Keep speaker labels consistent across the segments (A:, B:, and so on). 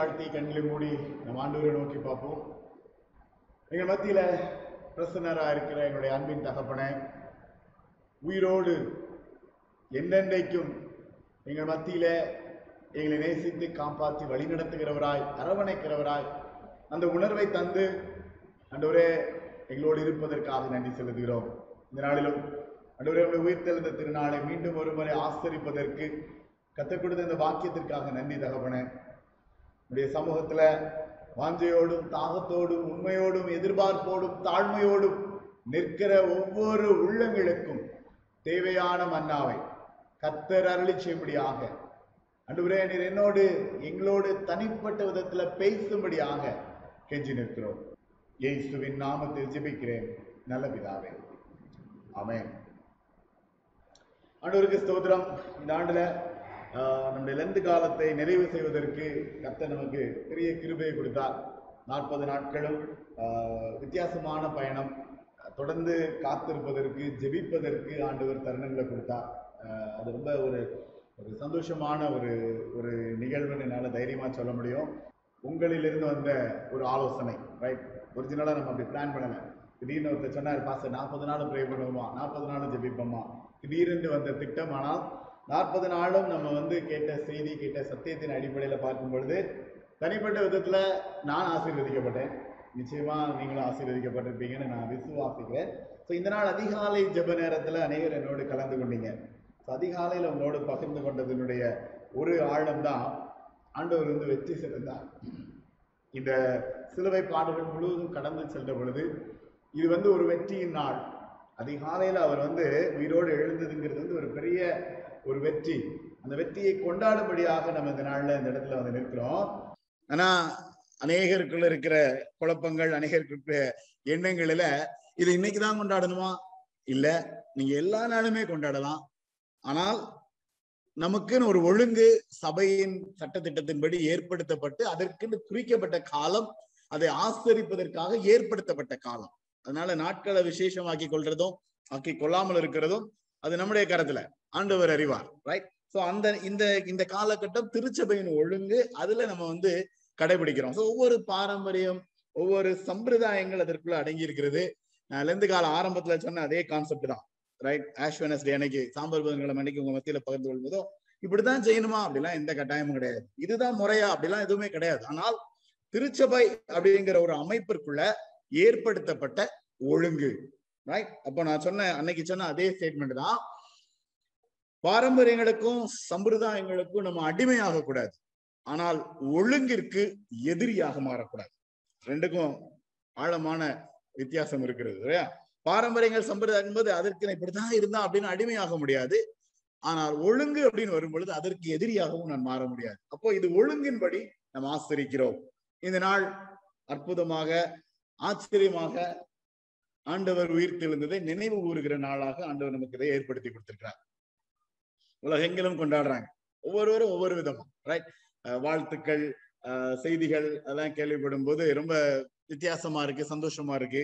A: தாழ்த்தி கண்களை மூடி நம்ம ஆண்டவரை நோக்கி பார்ப்போம். எங்கள் மத்தியில பிரசன்னரா இருக்கிற எங்களுடைய அன்பின் தகப்பனை உயிரோடு என்றென்றைக்கும் எங்கள் மத்தியில எங்களை நேசித்து காப்பாற்றி வழிநடத்துகிறவராய் அரவணைக்கிறவராய் அந்த உணர்வை தந்து அன்றுவரே எங்களோடு இருப்பதற்காக நன்றி செலுத்துகிறோம். இந்த நாளிலும் ஆண்டவரே உடைய உயிர்த்தெழுந்த திருநாளை மீண்டும் ஒருமுறை ஆசரிப்பதற்கு கற்றுக் கொடுத்த இந்த வாக்கியத்திற்காக நன்றி தகப்பனே. நம்முடைய சமூகத்துல வாஞ்சையோடும் தாகத்தோடும் உண்மையோடும் எதிர்பார்ப்போடும் தாழ்மையோடும் நிற்கிற ஒவ்வொரு உள்ளங்களுக்கும் தேவையான மன்னாவை கத்தர் அருளி செய்யும்படியாக. அன்றுவரே நீர் என்னோடு எங்களோடு தனிப்பட்ட விதத்தில் பேசும்படியாக கெஞ்சி நிற்கிறோம். இயேசுவின் நாமத்தில் ஜெபிக்கிறேன். நல்ல பிதாவே. அமேன் ஆண்டவருக்கு ஸ்தோத்திரம். இந்த ஆண்டுல நம்முடைய லெந்து காலத்தை நிறைவு செய்வதற்கு கர்த்தர் நமக்கு பெரிய கிருபையை கொடுத்தார். நாற்பது நாட்களும் வித்தியாசமான பயணம். தொடர்ந்து காத்திருப்பதற்கு ஜெபிப்பதற்கு ஆண்டவர் தருணங்களை கொடுத்தார். அது ரொம்ப ஒரு ஒரு சந்தோஷமான ஒரு ஒரு நிகழ்வுன்னு என்னால் தைரியமாக சொல்ல முடியும். உங்களிலிருந்து வந்த ஒரு ஆலோசனை ரைட் ஒரிஜினலாக நம்ம அப்படி பிளான் பண்ணலை. திடீர்னு ஒருத்தர் சொன்னார் பாச நாற்பது நாள் ப்ரே பண்ணுவோமா? நாற்பது நாள் ஜெபிப்போமா? திடீரென்று வந்த திட்டம் ஆனால் நாற்பது நாளும் நம்ம வந்து கேட்ட செய்தி கேட்ட சத்தியத்தின் அடிப்படையில் பார்க்கும் பொழுது தனிப்பட்ட விதத்தில் நான் ஆசீர்வதிக்கப்பட்டேன். நிச்சயமாக நீங்களும் ஆசீர்வதிக்கப்பட்டிருப்பீங்கன்னு நான் விசுவாசிக்கிறேன். ஸோ இந்த நாள் அதிகாலை ஜெப நேரத்தில் அநேகர் என்னோடு கலந்து கொண்டீங்க. ஸோ அதிகாலையில் உங்களோடு பகிர்ந்து கொண்டதனுடைய ஒரு ஆழம் தான் ஆண்டவர் வந்து வெற்றி சிறந்தார். இந்த சிலுவை பாடுகள் முழுவதும் கடந்து சென்ற பொழுது இது வந்து ஒரு வெற்றியின் நாள். அதிகாலையில் அவர் வந்து உயிரோடு எழுந்ததுங்கிறது வந்து ஒரு பெரிய ஒரு வெற்றி. அந்த வெற்றியை கொண்டாடும்படியாக நம்ம இந்த நாள்ல இந்த இடத்துல வந்து நிற்கிறோம். ஆனா அநேகருக்குள்ள இருக்கிற குழப்பங்கள் அநேகருக்கு எண்ணங்கள்ல எண்ணங்களில இது இன்னைக்குதான் கொண்டாடணுமா? இல்ல நீங்க எல்லா நாளுமே கொண்டாடலாம். ஆனால் நமக்குன்னு ஒரு ஒழுங்கு சபையின் சட்டத்திட்டத்தின்படி ஏற்படுத்தப்பட்டு அதற்குன்னு குறிக்கப்பட்ட காலம் அதை ஆசரிப்பதற்காக ஏற்படுத்தப்பட்ட காலம். அதனால நாட்களை விசேஷமாக்கி கொள்றதும் ஆக்கி கொள்ளாமல் இருக்கிறதும் அது நம்முடைய கரத்துல. ஆண்டவர் அறிவார் ரைட் சோ அந்த இந்த இந்த காலகட்டம் திருச்சபையின் ஒழுங்கு அதுல நம்ம வந்து கடைபிடிக்கிறோம். சோ ஒவ்வொரு பாரம்பரியம் ஒவ்வொரு சம்பிரதாயங்கள் அதற்குள்ள அடங்கி இருக்கிறது நான் லெந்து கால ஆரம்பத்துல சொன்ன அதே கான்செப்ட் தான் ரைட் ஆஷ் வெனஸ்டே அன்னைக்கு சாம்பார் புதன்கிழமை அன்னைக்கு உங்க மத்தியில பகிர்ந்து கொள்வதோ இப்படிதான் செய்யணுமா? அப்படிலாம் எந்த கட்டாயமும் கிடையாது. இதுதான் முறையா? அப்படிலாம் எதுவுமே கிடையாது. ஆனால் திருச்சபை அப்படிங்கிற ஒரு அமைப்பிற்குள்ள ஏற்படுத்தப்பட்ட ஒழுங்கு. ரைட் அப்போ நான் சொன்ன அன்னைக்கு சொன்ன அதே ஸ்டேட்மெண்ட் தான். பாரம்பரியங்களுக்கும் சம்பிரதாயங்களுக்கும் நம்ம அடிமையாக கூடாது. ஆனால் ஒழுங்கிற்கு எதிரியாக மாறக்கூடாது. ரெண்டுக்கும் ஆழமான வித்தியாசம் இருக்கிறது இல்லையா? பாரம்பரியங்கள் சம்பிரதாயம் என்பது அதற்கு இப்படித்தான் இருந்தா அப்படின்னு அடிமையாக முடியாது. ஆனால் ஒழுங்கு அப்படின்னு வரும்பொழுது அதற்கு எதிரியாகவும் நான் மாற முடியாது. அப்போ இது ஒழுங்கின்படி நாம் ஆசிரிக்கிறோம். இந்த நாள் அற்புதமாக ஆச்சரியமாக ஆண்டவர் உயிர் தெழுந்ததை நினைவு கூறுகிற நாளாக ஆண்டவர் நமக்கு இதை ஏற்படுத்தி கொடுத்திருக்கிறார். உலகெங்கிலும் கொண்டாடுறாங்க. ஒவ்வொருவரும் ஒவ்வொரு விதமா ரைட் வாழ்த்துக்கள் செய்திகள் அதெல்லாம் கேள்விப்படும் போது ரொம்ப வித்தியாசமா இருக்கு சந்தோஷமா இருக்கு.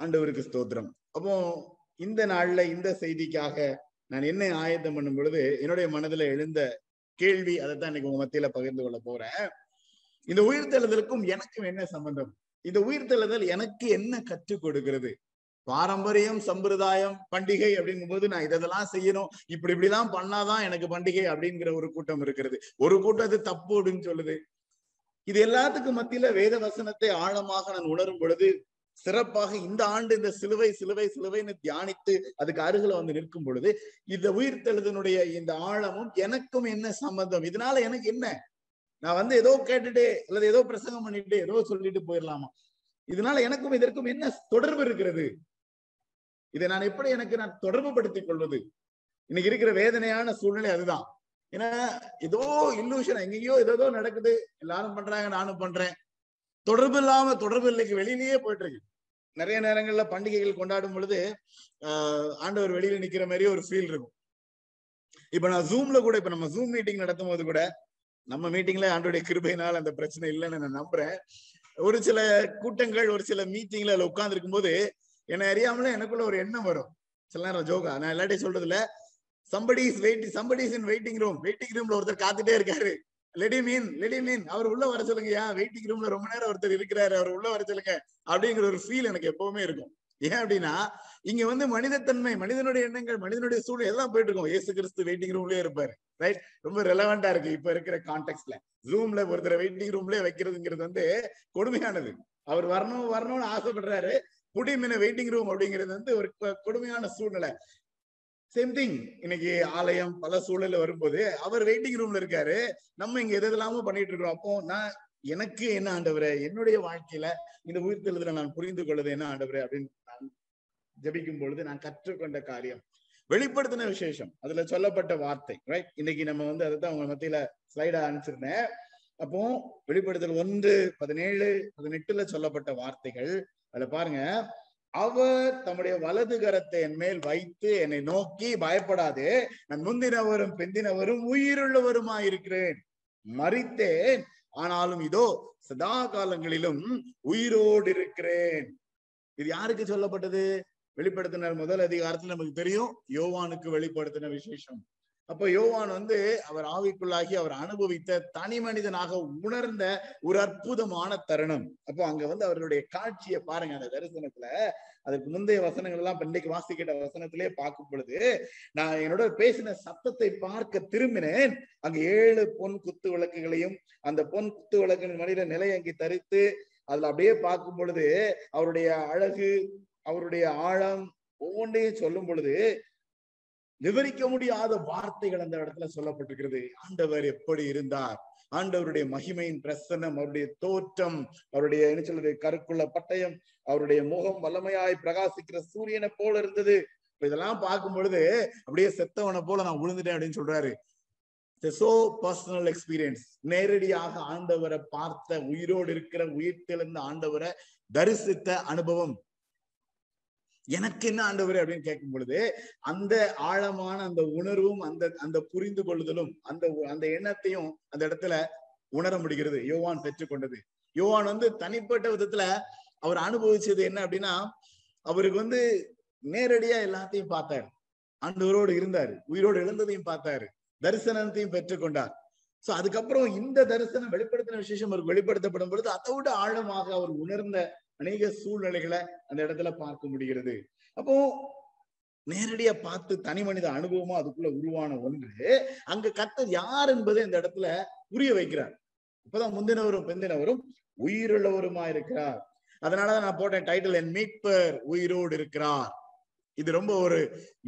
A: ஆண்டவருக்கு ஸ்தோத்திரம். அப்போ இந்த நாள்ல இந்த செய்திக்காக நான் என்ன ஆயத்தம் பண்ணும் பொழுது என்னுடைய மனதுல எழுந்த கேள்வி அதைத்தான் இன்னைக்கு உங்க மத்தியில பகிர்ந்து கொள்ள போறேன். இந்த உயிர்த்தெழுதலுக்கும் எனக்கும் என்ன சம்பந்தம்? இந்த உயிர்த்தெழுதல் எனக்கு என்ன கற்றுக் கொடுக்கிறது? பாரம்பரியம் சம்பிரதாயம் பண்டிகை அப்படிங்கும் போது நான் இதெல்லாம் செய்யணும். இப்படி இப்படிலாம் பண்ணாதான் எனக்கு பண்டிகை அப்படிங்கிற ஒரு கூட்டம் இருக்கிறது. ஒரு கூட்டம் அது தப்பு அப்படின்னு சொல்லுது. இது எல்லாத்துக்கும் மத்தியில வேத வசனத்தை ஆழமாக நான் உணரும் பொழுது சிறப்பாக இந்த ஆண்டு இந்த சிலுவை சிலுவை சிலுவைன்னு தியானித்து அதுக்கு அருகில வந்து நிற்கும் பொழுது இந்த உயிர்த்தெழுதனுடைய இந்த ஆழமும் எனக்கும் என்ன சம்பந்தம்? இதனால எனக்கு என்ன? நான் வந்து ஏதோ கேட்டுட்டு அல்லது ஏதோ பிரசங்கம் பண்ணிட்டு ஏதோ சொல்லிட்டு போயிடலாமா இதனால எனக்கும் இதற்கும் என்ன தொடர்பு இருக்கிறது? இதை நான் எப்படி எனக்கு நான் தொடர்பு படுத்திக் கொள்வது? இன்னைக்கு இருக்கிற வேதனையான சூழ்நிலை அதுதான். ஏன்னா ஏதோ இல்லூஷன் எங்கேயோ ஏதோ நடக்குது. எல்லாரும் பண்றாங்க நானும் பண்றேன். தொடர்பு இல்லாம தொடர்பு இல்லைக்கு வெளியிலேயே போயிட்டு இருக்கு நிறைய நேரங்கள்ல பண்டிகைகள் கொண்டாடும் பொழுது ஆஹ் ஆண்டவர் வெளியில நிக்கிற மாதிரியே ஒரு ஃபீல் இருக்கும். இப்ப நான் ஜூம்ல கூட இப்ப நம்ம ஜூம் மீட்டிங் நடத்தும் போது கூட நம்ம மீட்டிங்ல ஆண்டோடைய கிருபையினால் அந்த பிரச்சனை இல்லைன்னு நான் நம்புறேன். ஒரு சில கூட்டங்கள் ஒரு சில மீட்டிங்ல அதுல உட்கார்ந்து இருக்கும்போது என்னை அறியாமலே எனக்குள்ள ஒரு எண்ணம் வரும். சில நேரம் ஜோகா நான் எல்லாட்டையும் சொல்றதுல somebody is waiting somebody is in waiting room waiting ரூம்ல ஒருத்தர் காத்துட்டே இருக்காரு. லெடி மீன் லெடி மீன் அவர் உள்ள வர சொல்லுங்கயா வெயிட்டிங் ரூம்ல ரொம்ப நேரம் ஒருத்தர் இருக்கிறாரு அவர் உள்ள வர சொல்லுங்க அப்படிங்கிற ஒரு ஃபீல் எனக்கு எப்பவுமே இருக்கும். ஏன் அப்படின்னா இங்க வந்து மனிதத்தன்மை மனிதனுடைய எண்ணங்கள் மனிதனுடைய சூழ்நிலை எல்லாம் போயிட்டு இருக்கும். ஏசு கிறிஸ்து வெயிட்டிங் ரூம்லயே இருப்பாரு ரைட் ரொம்ப ரெலவெண்டா இருக்கு. இப்ப இருக்கிற கான்டெக்ட்ல ஜூம்ல ஒருத்தர் வெயிட்டிங் ரூம்லயே வைக்கிறதுங்கிறது வந்து கொடுமையானது. அவர் வரணும் வரணும்னு ஆசைப்படுறாரு. புடிமின வெயிட்டிங் ரூம் அப்படிங்கிறது வந்து ஒரு கொடுமையான சூழ்நிலை. சேம் திங் இன்னைக்கு ஆலயம் பல சூழல்ல வரும்போது அவர் வெயிட்டிங் ரூம்ல இருக்காரு. நம்ம இங்க எது எதெல்லாமோ பண்ணிட்டு இருக்கிறோம். அப்போ நான் எனக்கு என்ன ஆண்டவரே? என்னுடைய வாழ்க்கையில இந்த உயிர்த்தெழுதுல நான் புரிந்து கொள்வது என்ன ஆண்டவரே அப்படின்னு ஜெபிக்கும் பொழுது நான் கற்றுக்கொண்ட காரியம். வெளிப்படுத்தின விசேஷம். அதுல சொல்லப்பட்ட வார்த்தை ரைட் இன்னைக்கு நம்ம வந்து அதை தான் உங்க மத்தியில ஸ்லைடா அனுப்பிச்சிருந்தேன். அப்போ வெளிப்படுத்தல் ஒன்று பதினேழு பதினெட்டுல சொல்லப்பட்ட வார்த்தைகள். அதுல பாருங்க அவர் தம்முடைய வலது கரத்தை என் மேல் வைத்து என்னை நோக்கி பயப்படாது. நான் முந்தினவரும் பிந்தினவரும் உயிருள்ளவருமாயிருக்கிறேன் மறித்தேன். ஆனாலும் இதோ சதா காலங்களிலும் உயிரோடு இருக்கிறேன். இது யாருக்கு சொல்லப்பட்டது? வெளிப்படுத்தினர் முதல் அதிகாரத்துல நமக்கு தெரியும். யோவானுக்கு வெளிப்படுத்தின விசேஷம். அப்ப யோவான் வந்து அவர் ஆவிக்குள்ளாகி அவர் அனுபவித்த தனி மனிதனாக உணர்ந்த ஒரு அற்புதமான தருணம். அப்போ அங்க வந்து அவருடைய காட்சியை பாருங்க. அந்த தரிசனத்துல அதுக்கு முந்தைய வசனங்கள் எல்லாம் இன்னைக்கு வாசிக்கிட்ட வசனத்திலே பார்க்கும் பொழுது நான் என்னோட பேசின சத்தத்தை பார்க்க திரும்பினேன். அங்க ஏழு பொன் குத்து விளக்குகளையும் அந்த பொன் குத்து விளக்கின் மனித நிலையங்கி தரித்து அதுல அப்படியே பார்க்கும் பொழுது அவருடைய அழகு அவருடைய ஆழம் ஒவ்வொன்றையும் சொல்லும் பொழுது விவரிக்க முடியாத வார்த்தைகள் அந்த இடத்துல சொல்லப்பட்டிருக்கிறது. ஆண்டவர் எப்படி இருந்தார்? ஆண்டவருடைய மகிமையின் பிரசனம் அவருடைய தோற்றம் அவருடைய என்ன சொல்றது கருக்குள்ள பட்டயம் அவருடைய முகம் வல்லமையாய் பிரகாசிக்கிற சூரியனை போல இருந்தது. இதெல்லாம் பார்க்கும் பொழுது அப்படியே செத்தவனை போல நான் விழுந்துட்டேன் அப்படின்னு சொல்றாரு. சோ பர்சனல் எக்ஸ்பீரியன்ஸ் நேரடியாக ஆண்டவரை பார்த்த உயிரோடு இருக்கிற உயிர் தெளிந்த ஆண்டவரை தரிசித்த அனுபவம். எனக்கு என்ன ஆண்டவர் அப்படின்னு கேட்கும் பொழுது அந்த ஆழமான அந்த உணர்வும் அந்த அந்த புரிந்து கொள்ளுதலும் அந்த அந்த எண்ணத்தையும் அந்த இடத்துல உணர முடிகிறது. யோவான் பெற்றுக்கொண்டது. யோவான் வந்து தனிப்பட்ட விதத்துல அவர் அனுபவிச்சது என்ன அப்படின்னா அவருக்கு வந்து நேரடியா எல்லாத்தையும் பார்த்தாரு. ஆண்டவரோடு இருந்தாரு. உயிரோடு எழுந்ததையும் பார்த்தாரு. தரிசனத்தையும் பெற்றுக்கொண்டார். சோ அதுக்கப்புறம் இந்த தரிசனம் வெளிப்படுத்தின விசேஷம் அவருக்கு வெளிப்படுத்தப்படும் பொழுது அதை விட ஆழமாக அவர் உணர்ந்த அநேக சூழ்நிலைகளை அந்த இடத்துல பார்க்க முடிகிறது. அப்போ நேரடியா பார்த்து தனி மனித அனுபவமா அதுக்குள்ள உருவான ஒன்று அங்க கத்தர் யார் என்பதை இந்த இடத்துல புரிய வைக்கிறார். இப்பதான் முந்தினவரும் பிந்தினவரும் உயிருள்ளவருமா இருக்கிறார். அதனாலதான் நான் போட்டேன் டைட்டில் என் மீட்பர் உயிரோடு இருக்கிறார். இது ரொம்ப ஒரு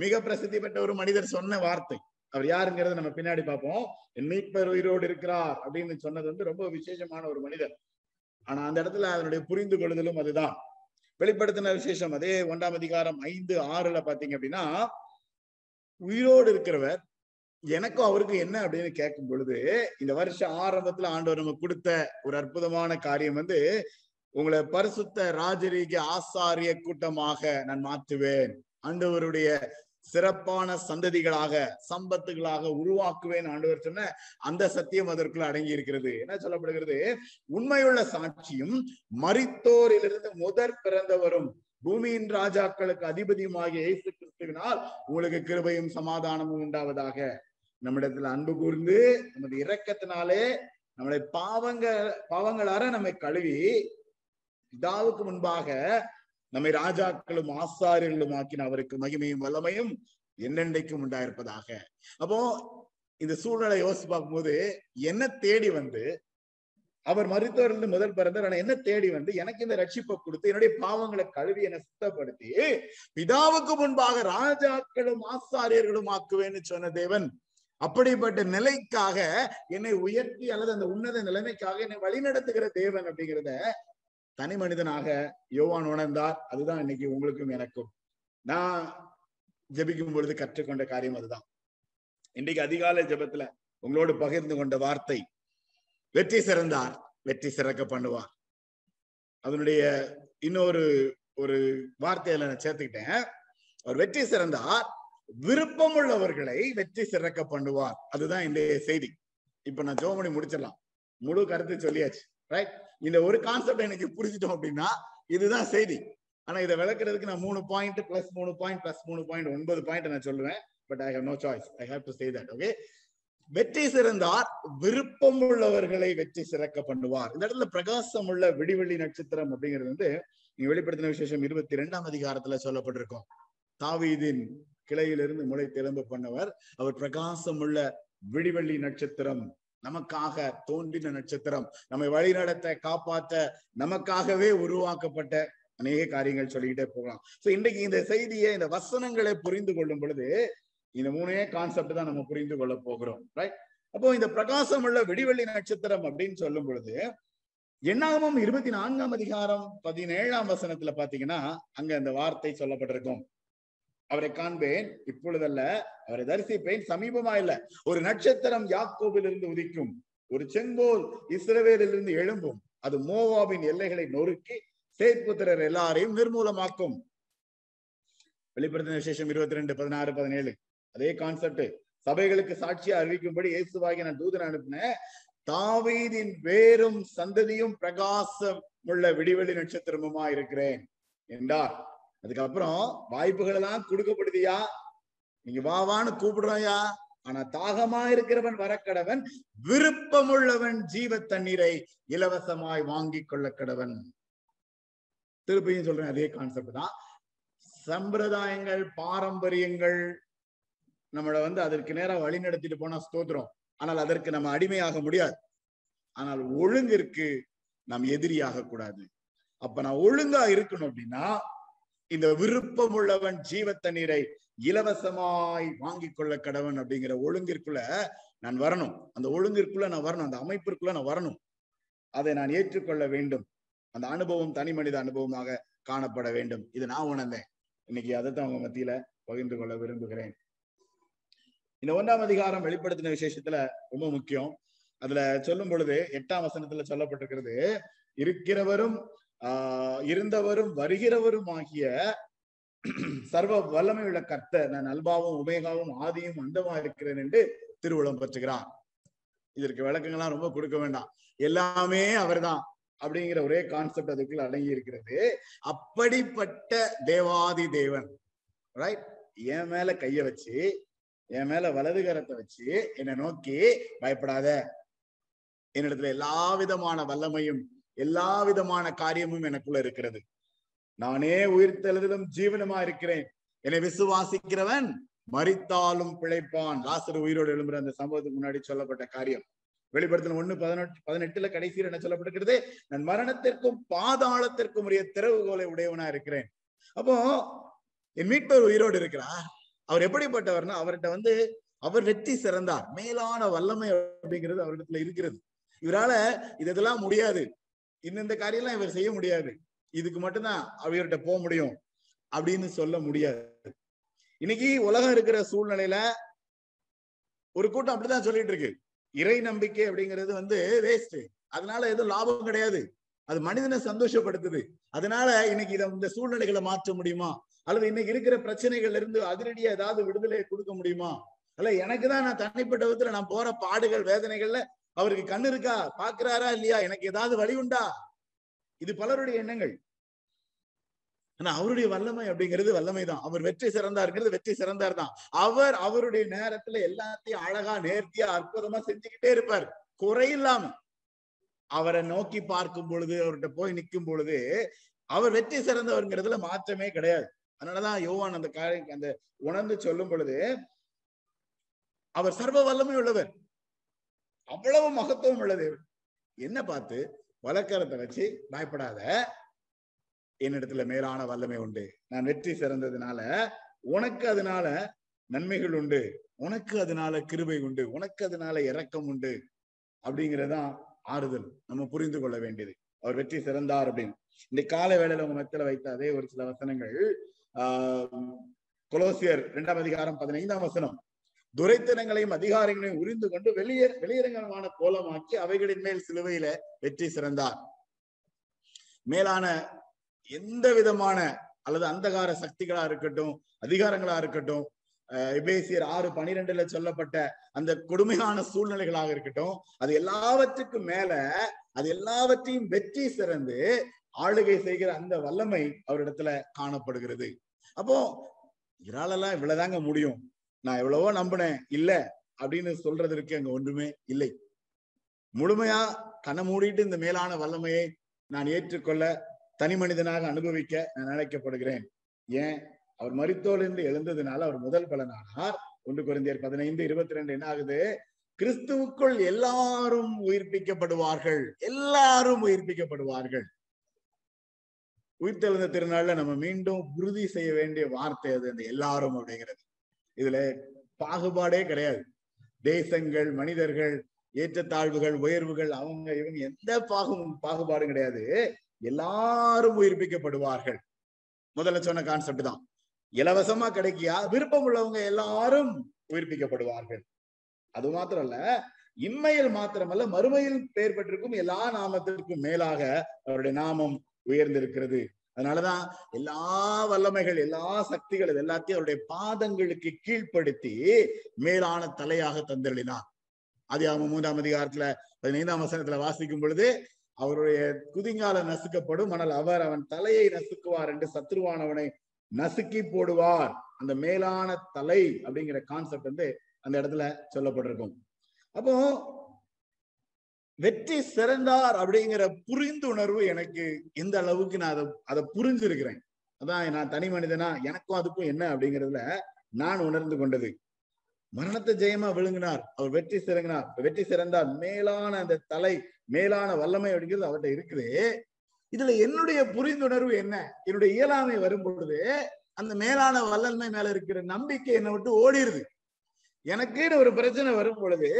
A: மிக பிரசித்தி பெற்ற ஒரு மனிதர் சொன்ன வார்த்தை. அவர் யாருங்கிறத நம்ம பின்னாடி பார்ப்போம். என் மீட்பர் உயிரோடு இருக்கிறார் அப்படின்னு சொன்னது வந்து ரொம்ப விசேஷமான ஒரு மனிதர். ஆனா அந்த இடத்துல அதனுடைய புரிந்து கொள்ளுதலும் அதுதான். வெளிப்படுத்தின விசேஷம் அதே ஒன்றாம் அதிகாரம் ஐந்து ஆறுல பாத்தீங்க அப்படின்னா உயிரோடு இருக்கிறவர் எனக்கும் அவருக்கும் என்ன அப்படின்னு கேட்கும் பொழுது இந்த வருஷம் ஆரம்பத்துல ஆண்டவர் நமக்கு கொடுத்த ஒரு அற்புதமான காரியம் வந்து உங்களை பரிசுத்த ராஜரீக ஆசாரிய கூட்டமாக நான் மாத்துவேன் ஆண்டவருடைய சிறப்பான சந்ததிகளாக சம்பத்துகளாக உருவாக்குவேன் ஆண்டவர் சொன்ன அந்த சத்தியம் அதற்குள் அடங்கி இருக்கிறது. என்ன சொல்லப்படுகிறது? உண்மையுள்ள சாட்சியும் மரித்தோரிலிருந்து முதற் பிறந்தவரும் பூமியின் ராஜாக்களுக்கு அதிபதியுமாகிய இயேசு கிறிஸ்துவினால் உங்களுக்கு கிருபையும் சமாதானமும் உண்டாவதாக. நம்மிடத்துல அன்பு கூர்ந்து நமது இரக்கத்தினாலே நம்மளை பாவங்க பாவங்களார நம்மை கழுவி பிதாவுக்கு முன்பாக நம்மை ராஜாக்களும் ஆசாரியர்களும் ஆக்கின அவருக்கு மகிமையும் வல்லமையும் என்னென்றைக்கும் உண்டாயிருப்பதாக. அப்போ இந்த சூழ்நிலை யோசிச்சு பார்க்கும்போது என்ன தேடி வந்து அவர் மருத்துவரிலிருந்து முதல் பிறந்தார் ஆனா என்ன தேடி வந்து எனக்கு இந்த ரட்சிப்பை கொடுத்து என்னுடைய பாவங்களை கழுவி என்னை சுத்தப்படுத்தி பிதாவுக்கு முன்பாக ராஜாக்களும் ஆசாரியர்களும் ஆக்குவேன்னு சொன்ன தேவன் அப்படிப்பட்ட நிலைக்காக என்னை உயர்த்தி அல்லது அந்த உன்னத நிலைமைக்காக என்னை வழிநடத்துகிற தேவன் அப்படிங்கிறத தனி மனிதனாக யோவான் உணர்ந்தார். அதுதான் இன்னைக்கு உங்களுக்கும் எனக்கும். நான் ஜபிக்கும் பொழுது கற்றுக்கொண்ட காரியம் அதுதான். இன்றைக்கு அதிகாலை ஜெபத்துல உங்களோடு பகிர்ந்து கொண்ட வார்த்தை வெற்றி சிறந்தார் வெற்றி சிறக்க பண்ணுவார். அதனுடைய இன்னொரு ஒரு வார்த்தையில நான் சேர்த்துக்கிட்டேன். அவர் வெற்றி சிறந்தார் விருப்பம் உள்ளவர்களை வெற்றி சிறக்க பண்ணுவார். அதுதான் இந்த செய்தி. இப்ப நான் ஜோமணி முடிச்சிடலாம். முழு கருத்து சொல்லியாச்சு. ரைட் இந்த ஒரு கான்செப்ட் எனக்கு புரிஞ்சிட்டோம் அப்படின்னா இதுதான் செய்தி. ஆனா இதை விளக்குறதுக்கு நான் மூணு பாயிண்ட் பிளஸ் மூணு பாயிண்ட் பிளஸ் மூணு பாயிண்ட் ஒன்பது பாயிண்ட் நான் சொல்லுவேன். But I have no choice I have to say that okay வெற்றி சிறந்தார் விருப்பம் உள்ளவர்களை வெற்றி சிறக்க பண்ணுவார். இந்த இடத்துல பிரகாசம் உள்ள விடிவெள்ளி நட்சத்திரம் அப்படிங்கிறது வந்து நீங்க வெளிப்படுத்தின விசேஷம் இருபத்தி இரண்டாம் அதிகாரத்துல சொல்லப்பட்டிருக்கும். தாவீதின் கிளையிலிருந்து முளை திரும்ப பண்ணவர். அவர் பிரகாசம் உள்ள விடிவெள்ளி நட்சத்திரம். நமக்காக தோன்றின நட்சத்திரம் நம்மை வழிநடத்த காப்பாற்ற நமக்காகவே உருவாக்கப்பட்ட அநேக காரியங்கள் சொல்லிக்கிட்டே போகலாம். சோ இன்றைக்கு இந்த செய்தியை இந்த வசனங்களை புரிந்து கொள்ளும் பொழுது இந்த மூணே கான்செப்ட் தான் நம்ம புரிந்து கொள்ள போகிறோம் ரைட் அப்போ இந்த பிரகாசம் உள்ள விடிவெள்ளி நட்சத்திரம் அப்படின்னு சொல்லும் பொழுது எண்ணாகமம் இருபத்தி நான்காம் அதிகாரம் பதினேழாம் வசனத்துல பாத்தீங்கன்னா அங்க அந்த வார்த்தை சொல்லப்பட்டிருக்கும். அவரை காண்பேன். இப்பொழுதல்ல அவரை தரிசிப்பேன். சமீபமா இல்ல ஒரு நட்சத்திரம் யாக்கோபிலிருந்து உதிக்கும். ஒரு செங்கோல் இஸ்ரவேலிலிருந்து எழும்பும். அது மோவாவின் எல்லைகளை நொறுக்கி சேத்புத்திரர் எல்லாரையும் நிர்மூலமாக்கும். வெளிப்படுத்தின விசேஷம் இருபத்தி ரெண்டு பதினாறு பதினேழு. அதே கான்செப்ட் சபைகளுக்கு சாட்சியா அறிவிக்கும்படி இயேசுவாகி நான் தூதன் அனுப்பினேன் தாவீதின் வேறும் சந்ததியும் பிரகாசம் உள்ள விடிவெளி நட்சத்திரமுமா இருக்கிறேன் என்றார். அதுக்கப்புறம் வாய்ப்புகள் எல்லாம் கொடுக்கப்படுதியா? நீங்க வா வான்னு கூப்பிடுறோம்யா ஆனா தாகமா இருக்கிறவன் வரக்கடவன் விருப்பமுள்ளவன் ஜீவ தண்ணீரை இலவசமாய் வாங்கி கொள்ள கடவன் திருப்பியும் சொல்றேன் அதே கான்செப்ட் தான். சம்பிரதாயங்கள் பாரம்பரியங்கள் நம்மளை வந்து அதற்கு நேரம் வழி நடத்திட்டு போனா ஸ்தோத்திரம். ஆனால் அதற்கு நம்ம அடிமையாக முடியாது. ஆனால் ஒழுங்கிற்கு நாம் எதிரியாக கூடாது. அப்ப நான் ஒழுங்கா இருக்கணும் அப்படின்னா இந்த விருப்பம் உள்ளவன் ஜீவ தண்ணீரை இலவசமாய் வாங்கி கொள்ள கடவன் அப்படிங்கிற ஒழுங்கிற்குள்ள நான் வரணும். அந்த ஒழுங்கிற்குள்ள நான் வரணும். அந்த அமைப்பிற்குள்ள நான் வரணும். அதை நான் ஏற்றுக்கொள்ள வேண்டும். அந்த அனுபவம் தனி மனித அனுபவமாக காணப்பட வேண்டும். இது நான் உணர்ந்தேன். இன்னைக்கு அதைத்தான் உங்க மத்தியில பகிர்ந்து கொள்ள விரும்புகிறேன். இந்த ஒன்றாம் அதிகாரம் வெளிப்படுத்தின விசேஷத்துல ரொம்ப முக்கியம். அதுல சொல்லும் பொழுது எட்டாம் வசனத்துல சொல்லப்பட்டிருக்கிறது இருக்கிறவரும் ஆஹ் இருந்தவரும் வருகிறவரும் ஆகிய சர்வ வல்லமை உள்ள நான் அல்பாவும் உமேகாவும் ஆதியும் அந்தமா இருக்கிறேன் என்று திருவுளம் பற்றுகிறார். இதற்கு விளக்கங்கள்லாம் ரொம்ப கொடுக்க வேண்டாம். எல்லாமே அவர்தான் அப்படிங்கிற ஒரே கான்செப்ட் அதுக்குள்ள அடங்கி இருக்கிறது அப்படிப்பட்ட தேவாதி தேவன் ரைட் என் மேல கைய வச்சு என் மேல வலது கரத்தை வச்சு என்னை நோக்கி பயப்படாத. என்னிடத்துல எல்லா விதமான வல்லமையும் எல்லா விதமான காரியமும் எனக்குள்ள இருக்கிறது. நானே உயிர்த்தெழுதலும் ஜீவனமா இருக்கிறேன். என்னை விசுவாசிக்கிறவன் மறித்தாலும் பிழைப்பான். லாசர் உயிரோடு எழும்புற அந்த சம்பவத்துக்கு முன்னாடி சொல்லப்பட்ட காரியம். வெளிப்படுத்தல் ஒண்ணு பதினெட்டு பதினெட்டுல கடைசியில் என்ன சொல்லப்பட்டிருக்கிறது? நான் மரணத்திற்கும் பாதாளத்திற்கும் உரிய திறவுகோலை உடையவனா இருக்கிறேன். அப்போ என் மீட்பர் உயிரோடு இருக்கிறார். அவர் எப்படிப்பட்டவர்னா அவர்கிட்ட வந்து அவர் வெற்றி சிறந்தார். மேலான வல்லமை அப்படிங்கிறது அவரிடத்துல இருக்கிறது. இவரால இதெல்லாம் முடியாது. இந்தந்த காரியம்லாம் இவர் செய்ய முடியாது. இதுக்கு மட்டும்தான் அவர்கிட்ட போக முடியும் அப்படின்னு சொல்ல முடியாது. இன்னைக்கு உலகம் இருக்கிற சூழ்நிலையில ஒரு கூட்டம் அப்படிதான் சொல்லிட்டு இருக்கு. இறை நம்பிக்கை அப்படிங்கிறது வந்து வேஸ்ட் அதனால எதுவும் லாபம் கிடையாது. அது மனிதனை சந்தோஷப்படுத்துது. அதனால இன்னைக்கு இதை இந்த சூழ்நிலைகளை மாற்ற முடியுமா? அல்லது இன்னைக்கு இருக்கிற பிரச்சனைகள்ல இருந்து அதிரடியா ஏதாவது விடுதலை கொடுக்க முடியுமா? அல்ல எனக்கு தான் நான் தனிப்பட்ட விதத்துல நான் போற பாடுகள் வேதனைகள்ல அவருக்கு கண்ணு இருக்கா? பாக்குறாரா இல்லையா? எனக்கு ஏதாவது வழி உண்டா? இது பலருடைய எண்ணங்கள். ஆனா அவருடைய வல்லமை அப்படிங்கிறது வல்லமை தான் அவர் வெற்றி சிறந்தாருங்கிறது வெற்றி சிறந்தார் தான் அவர் அவருடைய நேரத்துல எல்லாத்தையும் அழகா நேர்த்தியா அற்புதமா செஞ்சுக்கிட்டே இருப்பார். குறையில்லாம அவரை நோக்கி பார்க்கும் பொழுது அவர்கிட்ட போய் நிற்கும் பொழுது அவர் வெற்றி சிறந்தவருங்கிறதுல மாற்றமே கிடையாது. அதனாலதான் யோவான் அந்த காரியம் அந்த உணர்ந்து சொல்லும் பொழுது அவர் சர்வ வல்லமை உள்ளவர். அவ்வளவு மகத்துவம் உள்ளது என்ன பார்த்து? வழக்கரத்தை வச்சு பயப்படாத. என்னிடத்துல மேலான வல்லமை உண்டு. நான் வெற்றி சிறந்ததுனால உனக்கு அதனால நன்மைகள் உண்டு. உனக்கு அதனால கிருபை உண்டு. உனக்கு அதனால இரக்கம் உண்டு. அப்படிங்கறதான் ஆறுதல். நம்ம புரிந்து கொள்ள வேண்டியது. அவர் வெற்றி சிறந்தார் அப்படின்னு. இந்த கால வேளையில உங்க மத்தியில வைத்த அதே ஒரு சில வசனங்கள் ஆஹ் கொலோசியர் இரண்டாம் அதிகாரம் பதினைந்தாம் வசனம். துரைத்தனங்களையும் அதிகாரங்களையும் உரிந்து கொண்டு வெளியே வெளியரங்கமான கோலமாக்கி அவைகளின் மேல் சிலுவையில வெற்றி சிறந்தார். மேலான எந்த விதமான அல்லது அந்தகார சக்திகளா இருக்கட்டும் அதிகாரங்களா இருக்கட்டும் எபேசியர் ஆறு பனிரெண்டுல சொல்லப்பட்ட அந்த கொடுமையான சூழ்நிலைகளாக இருக்கட்டும் அது எல்லாவற்றுக்கும் மேல அது எல்லாவற்றையும் வெற்றி சிறந்து ஆளுகை செய்கிற அந்த வல்லமை அவரிடத்துல காணப்படுகிறது. அப்போ இறாலெல்லாம் இவ்வளவுதாங்க முடியும். நான் எவ்வளவோ நம்பினேன். இல்ல அப்படின்னு சொல்றதற்கு அங்க ஒன்றுமே இல்லை. முழுமையா கண்ணை மூடிட்டு இந்த மேலான வல்லமையை நான் ஏற்றுக்கொள்ள தனி மனிதனாக அனுபவிக்க நான் அழைக்கப்படுகிறேன் ஏன்? அவர் மரித்தோலிருந்து எழுந்ததுனால அவர் முதல் பலனானார். ஒன்று குறைந்தியர் பதினைந்து இருபத்தி ரெண்டு என்ன ஆகுது? கிறிஸ்துவுக்குள் எல்லாரும் உயிர்ப்பிக்கப்படுவார்கள். எல்லாரும் உயிர்ப்பிக்கப்படுவார்கள். உயிர்த்தெழுந்த திருநாள்ல நம்ம மீண்டும் உறுதி செய்ய வேண்டிய வார்த்தை அது அந்த எல்லாரும் அப்படிங்கிறது. இதுல பாகுபாடே கிடையாது. தேசங்கள் மனிதர்கள் ஏற்றத்தாழ்வுகள் உயர்வுகள் அவங்க இவங்க எந்த பாகு பாகுபாடும் கிடையாது. எல்லாரும் உயிர்ப்பிக்கப்படுவார்கள். முதல்ல சொன்ன கான்செப்ட் தான். இலவசமா கிடைக்கியா? விருப்பம் உள்ளவங்க எல்லாரும் உயிர்ப்பிக்கப்படுவார்கள். அது மாத்திரம் இல்ல இம்மையில் மாத்திரமல்ல மறுமையில் பெயர் பெற்றிருக்கும் எல்லா நாமத்திற்கும் மேலாக அவருடைய நாமம் உயர்ந்திருக்கிறது. அதனாலதான் எல்லா வல்லமைகள் எல்லா சக்திகள் எல்லாத்தையும் அவருடைய பாதங்களுக்கு கீழ்ப்படுத்தி மேலான தலையாக தந்தளினார் அது அவன் மூன்றாம் அதிகாரத்துல பதினைந்தாம் வசனத்துல வாசிக்கும் பொழுது அவருடைய குதிங்கால நசுக்கப்படும் ஆனால் அவர் அவன் தலையை நசுக்குவார் என்று சத்ருவானவனை நசுக்கி போடுவார். அந்த மேலான தலை அப்படிங்கிற கான்செப்ட் வந்து அந்த இடத்துல சொல்லப்பட்டிருக்கும். அப்போ வெற்றி சிறந்தார் அப்படிங்கிற புரிந்துணர்வு எனக்கு எந்த அளவுக்கு நான் அதை அதை புரிஞ்சிருக்கிறேன். அதான் நான் தனி மனிதனா எனக்கும் அதுக்கும் என்ன அப்படிங்கிறதுல நான் உணர்ந்து கொண்டது. மரணத்தை ஜெயமா விழுங்கினார் அவர் வெற்றி சிறங்கினார். வெற்றி சிறந்தார் மேலான அந்த தலை மேலான வல்லமை அப்படிங்கிறது அவர்கிட்ட இருக்குது. இதுல என்னுடைய புரிந்துணர்வு என்ன? என்னுடைய இயலாமை வரும் பொழுது அந்த மேலான வல்லமை மேல இருக்கிற நம்பிக்கை என்னை விட்டு ஓடிடுது எனக்குன்னு ஒரு பிரச்சனை வரும் பொழுது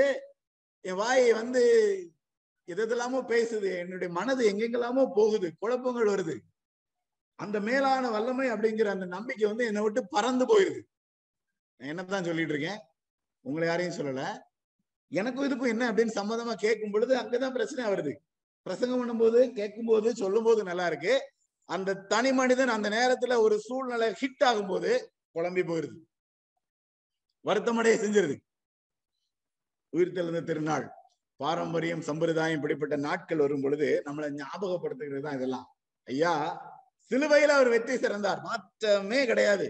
A: என் வாய் வந்து எதெல்லாமோ பேசுது என்னுடைய மனது எங்கெங்கெல்லாமோ போகுது குழப்பங்கள் வருது. அந்த மேலான வல்லமை அப்படிங்கிற அந்த நம்பிக்கை வந்து என்னை விட்டு பறந்து போயிருது. என்னத்தான் சொல்லிட்டு இருக்கேன்? உங்களை யாரையும் சொல்லல. எனக்கும் இதுக்கும் என்ன அப்படின்னு சம்மதமா கேட்கும் பொழுது அங்கதான் பிரச்சனை வருது. பிரசங்கம் பண்ணும்போது கேட்கும் போது சொல்லும் போது நல்லா இருக்கு. அந்த தனி மனிதன் அந்த நேரத்துல ஒரு சூழ்நிலை ஹிட் ஆகும் போது குழம்பி போயிருது. வருத்தமடைய செஞ்சிருது. உயிர்த்தெழுந்த திருநாள். பாரம்பரியம் சம்பிரதாயம் இப்படிப்பட்ட நாட்கள் வரும் பொழுது நம்மளை ஞாபகப்படுத்துகிறது தான் இதெல்லாம். ஐயா சிலுவையில அவர் வெற்றி சிறந்தார். மாற்றமே கிடையாது.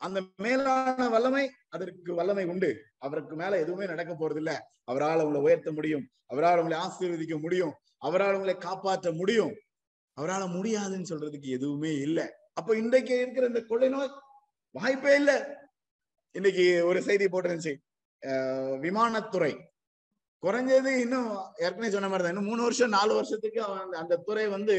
A: அந்த மேலான வல்லமை அதற்கு வல்லமை உண்டு. அவருக்கு மேல எதுவுமே நடக்க போறது இல்ல அவரால் உங்களை உயர்த்த முடியும். அவரால் உங்களை ஆசீர்வதிக்க முடியும். அவரால் உங்களை காப்பாற்ற முடியும். அவரால் முடியாதுன்னு சொல்றதுக்கு எதுவுமே இல்லை. அப்ப இன்றைக்கு இருக்கிற இந்த கொள்ளை நோய் வாய்ப்பே இல்லை. இன்னைக்கு ஒரு செய்தி போட்டிருந்துச்சு. விமானத்துறை. குறைஞ்சது இன்னும் ஏற்கனவே சொன்ன மாதிரி தான். இன்னும் மூணு வருஷம் நாலு வருஷத்துக்கு அவன் அந்த துறை வந்து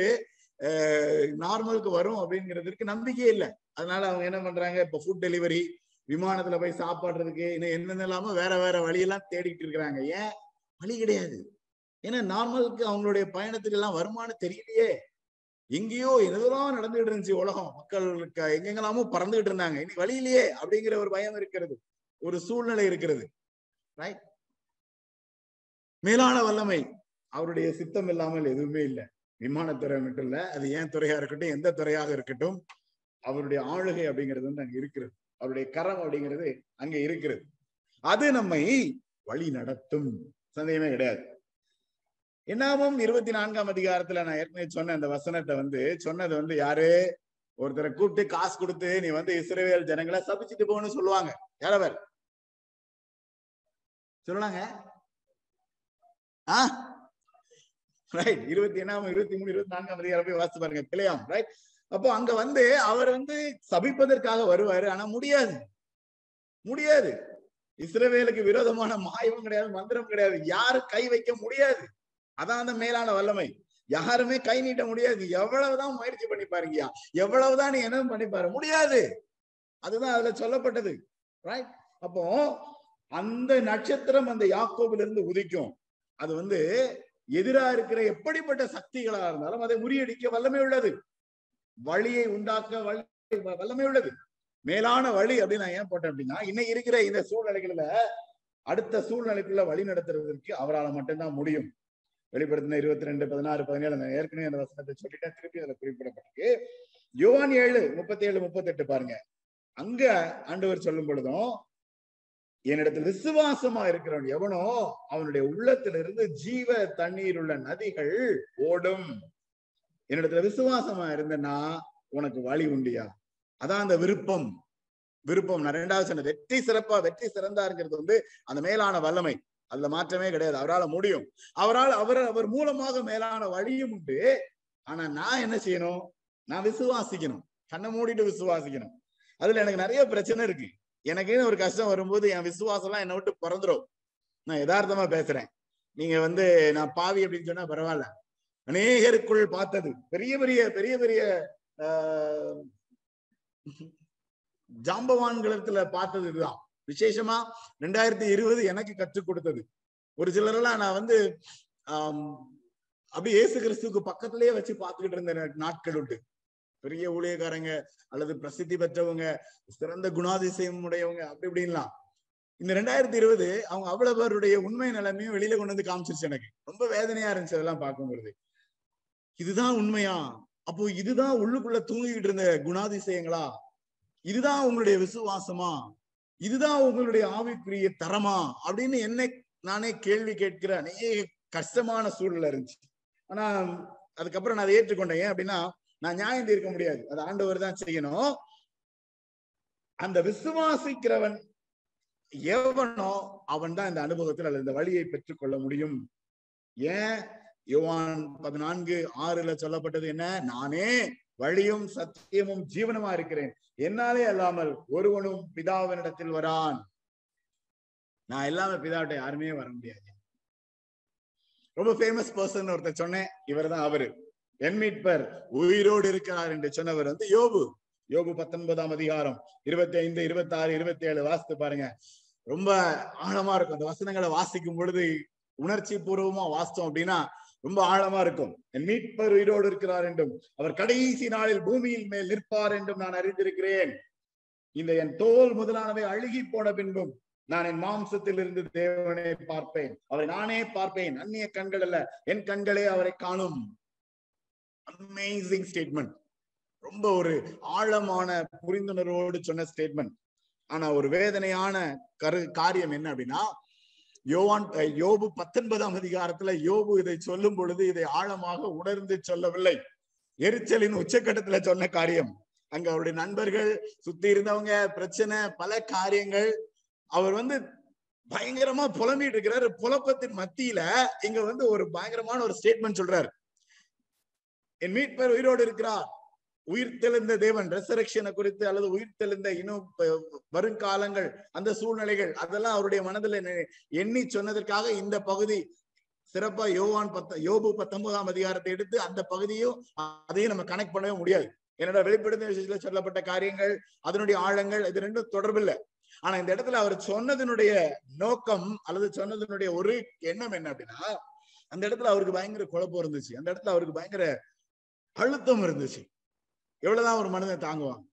A: நார்மலுக்கு வரும் அப்படிங்கிறதுக்கு நம்பிக்கையே இல்லை. அதனால அவங்க என்ன பண்றாங்க? இப்ப ஃபுட் டெலிவரி விமானத்துல போய் சாப்பாடுறதுக்கு இன்னும் என்னென்ன இல்லாம வேற வேற வழியெல்லாம் தேடிட்டு இருக்கிறாங்க. ஏன்? வழி கிடையாது. ஏன்னா நார்மலுக்கு அவங்களுடைய பயணத்துக்கு எல்லாம் வருமானம் தெரியலையே. எங்கேயோ எதுலாம் நடந்துகிட்டு இருந்துச்சு உலகம். மக்களுக்கு எங்கெங்கெல்லாமோ பறந்துகிட்டு இருந்தாங்க. இனி வழியிலேயே அப்படிங்கிற ஒரு பயம் இருக்கிறது. ஒரு சூழ்நிலை இருக்கிறது. ரைட் மேலான வல்லமை. அவருடைய சித்தம் இல்லாமல் எதுவுமே இல்லை. விமானத்துறை மட்டும் இல்ல அது ஏன் துறையா இருக்கட்டும் எந்த துறையாக இருக்கட்டும் அவருடைய ஆளுகை அப்படிங்கிறது வந்து அங்க இருக்கிறது. அவருடைய கரம் அப்படிங்கிறது அங்க இருக்கிறது. அது நம்மை வழி நடத்தும். சந்தேகமே கிடையாது. என்னாமும் இருபத்தி நான்காம் அதிகாரத்துல நான் ஏற்கனவே சொன்ன அந்த வசனத்தை வந்து சொன்னது வந்து யாரு? ஒருத்தரை கூப்பிட்டு காசு கொடுத்து நீ வந்து இஸ்ரேல் ஜனங்களை சபிச்சுட்டு போன்னு சொல்லுவாங்க. யாரவர் சொல்லலாங்க. ஆஹ் ரைட் இருபத்தி எண்ணாம் இருபத்தி மூணு இருபத்தி நான்காம் அதிகாரம் போய் வாசித்து பாருங்க. பிள்ளையாம் ரைட் அப்போ அங்க வந்து அவர் வந்து சபிப்பதற்காக வருவாரு. ஆனா முடியாது. முடியாது. இஸ்ரவேலுக்கு விரோதமான மாயமும் கிடையாது மந்திரம் கிடையாது. யாரும் கை வைக்க முடியாது. அதான் அந்த மேலான வல்லமை. யாருமே கை நீட்ட முடியாது. எவ்வளவுதான் முயற்சி பண்ணி பாருங்கயா எவ்வளவுதான் நீ என்ன பண்ணி பாரு. முடியாது. அதுதான் அதுல சொல்லப்பட்டது. ரைட் அப்போ அந்த நட்சத்திரம் அந்த யாக்கோபிலிருந்து உதிக்கும். அது வந்து எதிரா இருக்கிற எப்படிப்பட்ட சக்திகளா இருந்தாலும் அதை முறியடிக்க வல்லமை உள்ளது. வழியை உண்டாக்க வழி வல்லமை உள்ளது. மேலான வழி அப்படின்னு நான் ஏன் போட்டேன் அப்படின்னா இன்னைக்கு இருக்கிற இந்த சூழ்நிலைகள்ல அடுத்த சூழ்நிலைக்குள்ள வழி நடத்துறதற்கு அவரால் மட்டும்தான் முடியும். வெளிப்படுத்தின இருபத்தி ரெண்டு பதினாறு பதினேழு நான் ஏற்கனவே அந்த வசனத்தை சொல்லிட்டேன். திருப்பி அதுல குறிப்பிடப்பட்டிருக்கு. யுவான் ஏழு முப்பத்தி ஏழு முப்பத்தி எட்டு பாருங்க. அங்க ஆண்டவர் சொல்லும் பொழுதும் என்னிடத்துல விசுவாசமா இருக்கிறவன் எவனோ அவனுடைய உள்ளத்திலிருந்து ஜீவ தண்ணீர் உள்ள நதிகள் ஓடும். என்னிடத்துல விசுவாசமா இருந்தனா உனக்கு வழி உண்டியா? அதான் அந்த விருப்பம். விருப்பம். நான் ரெண்டாவது சொன்ன வெற்றி சிறப்பா வெற்றி சிறந்தா இருக்கிறது வந்து அந்த மேலான வல்லமை. அதுல மாற்றமே கிடையாது. அவரால் முடியும். அவரால் அவர் அவர் மூலமாக மேலான வழியும் உண்டு. ஆனா நான் என்ன செய்யணும்? நான் விசுவாசிக்கணும். கண்ணை மூடிட்டு விசுவாசிக்கணும். அதுல எனக்கு நிறைய பிரச்சனை இருக்கு. எனக்குன்னு ஒரு கஷ்டம் வரும்போது என் விசுவாசம்லாம் என்னை விட்டு பிறந்துரும். நான் யதார்த்தமா பேசுறேன். நீங்க வந்து நான் பாவி அப்படின்னு சொன்னா பரவாயில்ல. அநேகருக்குள் பார்த்தது. பெரிய பெரிய பெரிய பெரிய ஜாம்பவான்களத்துல பார்த்தது இதுதான். விசேஷமா ரெண்டாயிரத்தி இருபது எனக்கு கற்றுக் கொடுத்தது. ஒரு சிலரெல்லாம் நான் வந்து ஆஹ் அப்படி இயேசு கிறிஸ்துவுக்கு பக்கத்திலேயே வச்சு பார்த்துக்கிட்டு இருந்த நாட்கள் உண்டு. பெரிய ஊழியக்காரங்க அல்லது பிரசித்தி பெற்றவங்க சிறந்த குணாதிசயம் உடையவங்க அப்படி இப்படின்லாம். இந்த ரெண்டாயிரத்தி இருபது அவங்க அவ்வளவு பேருடைய உண்மை நிலைமையும் வெளியில கொண்டு வந்து காமிச்சிருச்சு எனக்கு. ரொம்ப வேதனையா இருந்துச்சு அதெல்லாம் பார்க்கும்பொழுது. இதுதான் உண்மையா? அப்போ இதுதான் உள்ளுக்குள்ள தூங்கிக்கிட்டு இருந்த குணாதிசயங்களா? இதுதான் உங்களுடைய விசுவாசமா? இதுதான் உங்களுடைய ஆவிக்குரிய தரமா? அப்படின்னு என்னை நானே கேள்வி கேட்கிற அநேக கஷ்டமான சூழ்நிலை இருந்துச்சு. ஆனா அதுக்கப்புறம் நான் அதை ஏற்றுக்கொண்டேன். ஏன் அப்படின்னா நான் நியாயம் தீர்க்க முடியாது. அது ஆண்டவர் தான் செய்யணும். அந்த விசுவாசிக்கிறவன் எவனோ அவன் தான் இந்த அனுபவத்தில் அல்லது இந்த வழியை பெற்றுக்கொள்ள முடியும். ஏன்? யுவான் பதினான்கு ஆறுல சொல்லப்பட்டது என்ன? நானே வழியும் சத்தியமும் ஜீவனமா இருக்கிறேன். என்னாலே அல்லாமல் ஒருவனும் பிதாவினிடத்தில் வரான். நான் இல்லாம பிதாவிட்ட யாருமே வர முடியாது. ரொம்ப ஃபேமஸ் பர்சன் ஒருத்தர் சொன்னேன். இவர் தான் அவரு. என் மீட்பர் உயிரோடு இருக்கிறார் என்று சொன்னவர் வந்து யோபு. யோபு பத்தொன்பதாம் அதிகாரம் இருபத்தி ஐந்து இருபத்தி ஆறு இருபத்தி ஏழு வாசித்து பாருங்க. ரொம்ப ஆழமா இருக்கும். அந்த வசனங்களை வாசிக்கும் பொழுது உணர்ச்சி பூர்வமா வாசித்தோம் அப்படின்னா ரொம்ப ஆழமா இருக்கும். என் மீட்பர் உயிரோடு இருக்கிறார் என்றும் அவர் கடைசி நாளில் பூமியின் மேல் நிற்பார் என்றும் நான் அறிந்திருக்கிறேன். இந்த என் தோல் முதலானவை அழுகி போன பின்பும் நான் என் மாம்சத்தில் இருந்து தேவனை பார்ப்பேன். அவரை நானே பார்ப்பேன். அந்நிய கண்கள் அல்ல என் கண்களே அவரை காணும். அமேசிங் ஸ்டேட்மெண்ட் ரொம்ப ஒரு ஆழமான புரிந்துணர்வோடு சொன்ன ஸ்டேட்மெண்ட் ஆனா ஒரு வேதனையான கரு காரியம் என்ன அப்படின்னா யோவான் யோபு பத்தொன்பதாம் அதிகாரத்துல யோபு இதை சொல்லும் பொழுது இதை ஆழமாக உணர்ந்து சொல்லவில்லை. எரிச்சலின் உச்சக்கட்டத்துல சொன்ன காரியம். அங்க அவருடைய நண்பர்கள் சுத்தி இருந்தவங்க பிரச்சனை பல காரியங்கள். அவர் வந்து பயங்கரமா புலம்பிட்டு இருக்கிறாரு. புலப்பத்தின் மத்தியில இங்க வந்து ஒரு பயங்கரமான ஒரு ஸ்டேட்மெண்ட் சொல்றாரு. என் மீட்பர் உயிரோடு இருக்கிறார். உயிர் தெளிந்த தேவன் ரெசரக்ஷனை குறித்து அல்லது உயிர் தெளிந்த இன்னும் வருங்காலங்கள் அந்த சூழ்நிலைகள் அதெல்லாம் அவருடைய மனதில் எண்ணி- எண்ணி சொன்னதற்காக இந்த பகுதி சிறப்பா யோவான் பத்த யோபு பத்தொன்பதாம் அதிகாரத்தை எடுத்து அந்த பகுதியும் அதையும் நம்ம கனெக்ட் பண்ணவே முடியாது. என்னோட வெளிப்படுத்த விஷயத்துல சொல்லப்பட்ட காரியங்கள் அதனுடைய ஆழங்கள் இது ரெண்டும் தொடர்பில்லை. ஆனா இந்த இடத்துல அவர் சொன்னதனுடைய நோக்கம் அல்லது சொன்னதனுடைய ஒரு எண்ணம் என்ன அப்படின்னா அந்த இடத்துல அவருக்கு பயங்கர குழப்பம் இருந்துச்சு. அந்த இடத்துல அவருக்கு பயங்கர அழுத்தம் இருந்துச்சு. எவ்வளவுதான் ஒரு மனிதன் தாங்குவான்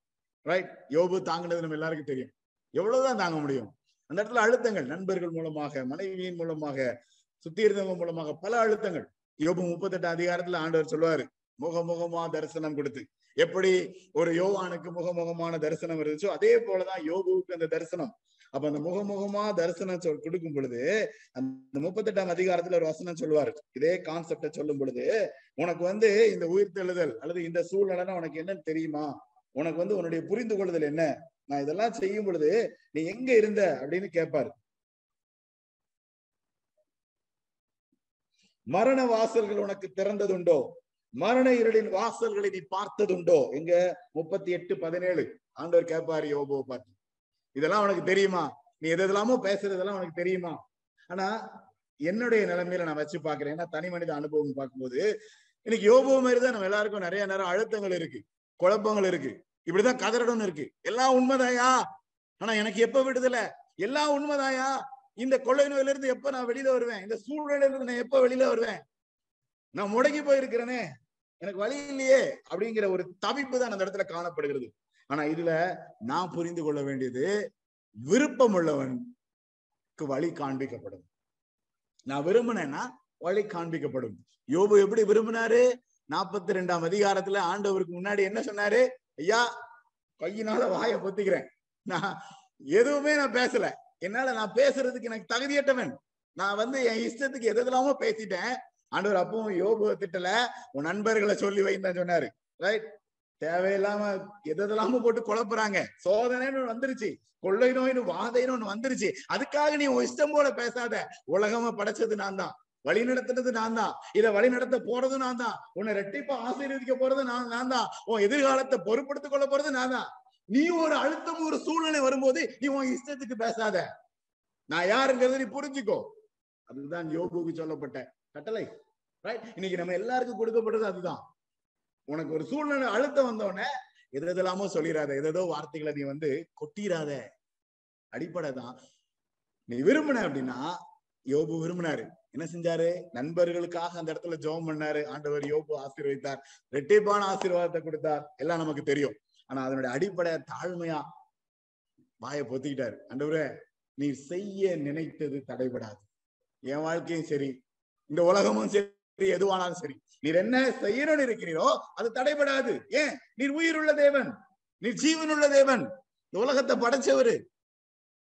A: ரைட் யோபு தாங்கினது நம்ம எல்லாருக்கும் தெரியும். எவ்வளவுதான் தாங்க முடியும். அந்த இடத்துல அழுத்தங்கள் நண்பர்கள் மூலமாக மனைவியின் மூலமாக சுத்தி இருந்தவங்க மூலமாக பல அழுத்தங்கள். யோபு முப்பத்தெட்டு அதிகாரத்துல ஆண்டவர் சொல்லுவாரு முகமுகமா தரிசனம் கொடுத்து. எப்படி ஒரு யோவானுக்கு முகமுகமான தரிசனம் இருந்துச்சோ அதே போலதான் யோபுவுக்கு அந்த தரிசனம். அப்ப அந்த முகமுகமா தரிசனம் சொல் கொடுக்கும் பொழுது அந்த முப்பத்தெட்டாம் அதிகாரத்துல ஒரு வசனம் சொல்லுவாரு. இதே கான்செப்ட சொல்லும் பொழுது உனக்கு வந்து இந்த உயிர் தெழுதல் அல்லது இந்த சூழ்நிலைன்னா உனக்கு என்னன்னு தெரியுமா? உனக்கு வந்து உன்னுடைய புரிந்து கொள்ளுதல் என்ன? நான் இதெல்லாம் செய்யும் பொழுது நீ எங்க இருந்த? அப்படின்னு கேட்பாரு மரண வாசல்கள் உனக்கு திறந்ததுண்டோ? மரண இருளின் வாசல்களை நீ பார்த்ததுண்டோ? எங்க? முப்பத்தி எட்டு பதினேழு. ஆண்டவர் கேட்பாரு யோபுவை பார்த்து. இதெல்லாம் உனக்கு தெரியுமா? நீ எது எதெல்லாமோ பேசுறதெல்லாம் உனக்கு தெரியுமா? ஆனா என்னுடைய நிலைமையில நான் வச்சு பாக்குறேன் ஏன்னா தனி மனித அனுபவம் பார்க்கும்போது இன்னைக்கு யோபோ மாதிரி தான் நம்ம எல்லாருக்கும் நிறைய நேரம் அழுத்தங்கள் இருக்கு குழப்பங்கள் இருக்கு. இப்படிதான் கதறடம்னு இருக்கு. எல்லாம் உண்மைதாயா? ஆனா எனக்கு எப்ப விடுதலை? எல்லாம் உண்மைதாயா? இந்த கொள்ளை நோயில இருந்து எப்ப நான் வெளியில வருவேன்? இந்த சூழ்நிலையில இருந்து நான் எப்ப வெளியில வருவேன்? நான் முடங்கி போயிருக்கிறேனே. எனக்கு வழி இல்லையே அப்படிங்கிற ஒரு தவிப்பு தான் அந்த இடத்துல காணப்படுகிறது. ஆனா இதுல நான் புரிந்து கொள்ள வேண்டியது விருப்பம் உள்ளவனுக்கு வழி காண்பிக்கப்படும். நான் விரும்பினேன்னா வழி காண்பிக்கப்படும். யோபு எப்படி விரும்பினாரு? நாற்பத்தி ரெண்டாம் அதிகாரத்துல ஆண்டவருக்கு முன்னாடி என்ன சொன்னாரு? ஐயா கையினால வாயை பொத்திக்கிறேன். நான் எதுவுமே நான் பேசல. என்னால நான் பேசுறதுக்கு எனக்கு தகுதியட்டவன் நான் வந்து என் இஷ்டத்துக்கு எது எதெல்லாமோ பேசிட்டேன். ஆண்டவர் அப்பவும் யோபு திட்டல. உன் நண்பர்களை சொல்லி வைந்தான் சொன்னாரு. ரைட் தேவையில்லாம எதெல்லாம போட்டு குழப்புறாங்க. சோதனைன்னு வந்துருச்சு. கொள்ளை நோயின்னு வாதைன்னு ஒண்ணு வந்துருச்சு. அதுக்காக நீ உன் இஷ்டம் போல பேசாத. உலகமா படைச்சது நான் தான். வழி நடத்துறது நான் தான். இதை வழி நடத்த போறது நான் தான். உன்னை ரெட்டிப்பா ஆசீர்வதிக்க போறது நான் நான் தான். உன் எதிர்காலத்தை பொறுப்படுத்திக் கொள்ள போறது நான் தான். நீ ஒரு அழுத்தம் ஒரு சூழ்நிலை வரும்போது நீ உன் இஷ்டத்துக்கு பேசாத. நான் யாருங்கிறது நீ புரிஞ்சுக்கோ. அதுதான் யோகுக்கு சொல்லப்பட்ட கட்டளை. ரைட் இன்னைக்கு நம்ம எல்லாருக்கும் கொடுக்கப்படுறது அதுதான். உனக்கு ஒரு சூழ்நிலை அழுத்தம் வந்தோடனே எது எதெல்லாமோ சொல்லிடாத எதோ வார்த்தைகளை நீ வந்து கொட்டிடாத அடிப்படை தான் நீ விரும்பின அப்படின்னா யோபு விரும்பினாரு. என்ன செஞ்சாரு? நண்பர்களுக்காக அந்த இடத்துல ஜெபம் பண்ணாரு. ஆண்டவர் யோபு ஆசீர்வதித்தார். ரெட்டிப்பான ஆசீர்வாதத்தை கொடுத்தார். எல்லாம் நமக்கு தெரியும். ஆனா அதனுடைய அடிப்படை தாழ்மையா வாயை பொத்திக்கிட்டாரு. ஆண்டவரே நீ செய்ய நினைத்தது தடைபடாது. என் வாழ்க்கையும் சரி. இந்த உலகமும் சரி. எதுவானாலும் சரி. நீர் என்ன செய்யணும்னு இருக்கிறீரோ அது தடைபடாது. ஏன்? நீர் உயிருள்ள தேவன். நீர் ஜீவனுள்ள தேவன். இந்த உலகத்தை படைச்சவரு.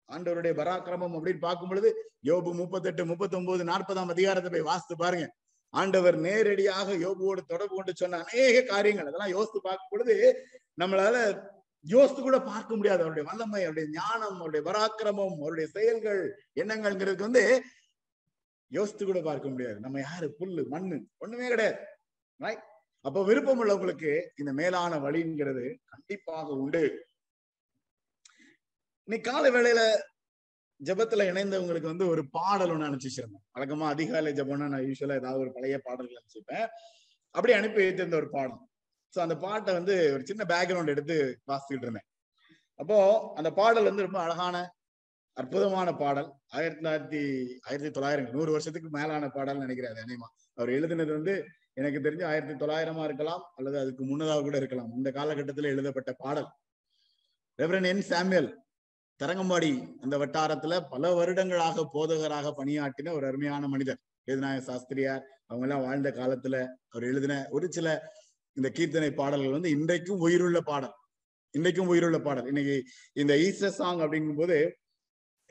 A: ஆண்டவருடைய பராக்கிரமம் அப்படின்னு பார்க்கும் பொழுது யோபு முப்பத்தெட்டு முப்பத்தி ஒன்பது நாற்பதாம் அதிகாரத்தை போய் வாசித்து பாருங்க. ஆண்டவர் நேரடியாக யோபுவோடு தொடர்பு கொண்டு சொன்ன அநேக காரியங்கள். அதெல்லாம் யோசித்து பார்க்கும் பொழுது நம்மளால யோசித்து கூட பார்க்க முடியாது. அவருடைய வல்லமை அவருடைய ஞானம் அவருடைய பராக்கிரமம் அவருடைய செயல்கள் எண்ணங்கள்ங்கிறதுக்கு வந்து யோசித்து கூட பார்க்க முடியாது. நம்ம யாரு? புல்லு மண்ணு. ஒண்ணுமே கிடையாது. ரைட் அப்ப விருப்பம் உள்ளவங்களுக்கு இந்த மேலான வழிங்கிறது கண்டிப்பாக உண்டு. இன்னைக்கு காலை வேளையில ஜபத்துல இணைந்தவங்களுக்கு வந்து ஒரு பாடல் ஒண்ணு அனுப்பிச்சிருந்தேன் வழக்கமா அதிகாலை ஜபம்னா நான் யூஸ்வலா ஏதாவது ஒரு பழைய பாடல்கள் அனுப்பிச்சிருப்பேன் அப்படி அனுப்பி வைத்திருந்த ஒரு பாடம் சோ அந்த பாட்டை வந்து ஒரு சின்ன பேக்ரவுண்ட் எடுத்து வாசிச்சுட்டு இருந்தேன். அப்போ அந்த பாடல் வந்து ரொம்ப அழகான அற்புதமான பாடல். ஆயிரத்தி தொள்ளாயிரத்தி ஆயிரத்தி தொள்ளாயிரம் நூறு வருஷத்துக்கு மேலான பாடல் நினைக்கிறாரு அனிமா அவர் எழுதினது வந்து எனக்கு தெரிஞ்சு ஆயிரத்தி தொள்ளாயிரமா இருக்கலாம் அல்லது அதுக்கு முன்னதாக கூட இருக்கலாம். இந்த காலகட்டத்தில் எழுதப்பட்ட பாடல். ரெவரன் என் சாமியல் தரங்கம்பாடி அந்த வட்டாரத்துல பல வருடங்களாக போதகராக பணியாற்றின ஒரு அருமையான மனிதர். வேதநாயக சாஸ்திரியார் அவங்க எல்லாம் வாழ்ந்த காலத்துல அவர் எழுதின ஒரு சில இந்த கீர்த்தனை பாடல்கள் வந்து இன்றைக்கும் உயிருள்ள பாடல். இன்றைக்கும் உயிருள்ள பாடல். இன்னைக்கு இந்த ஈஸ்டர் சாங் அப்படிங்கும் போது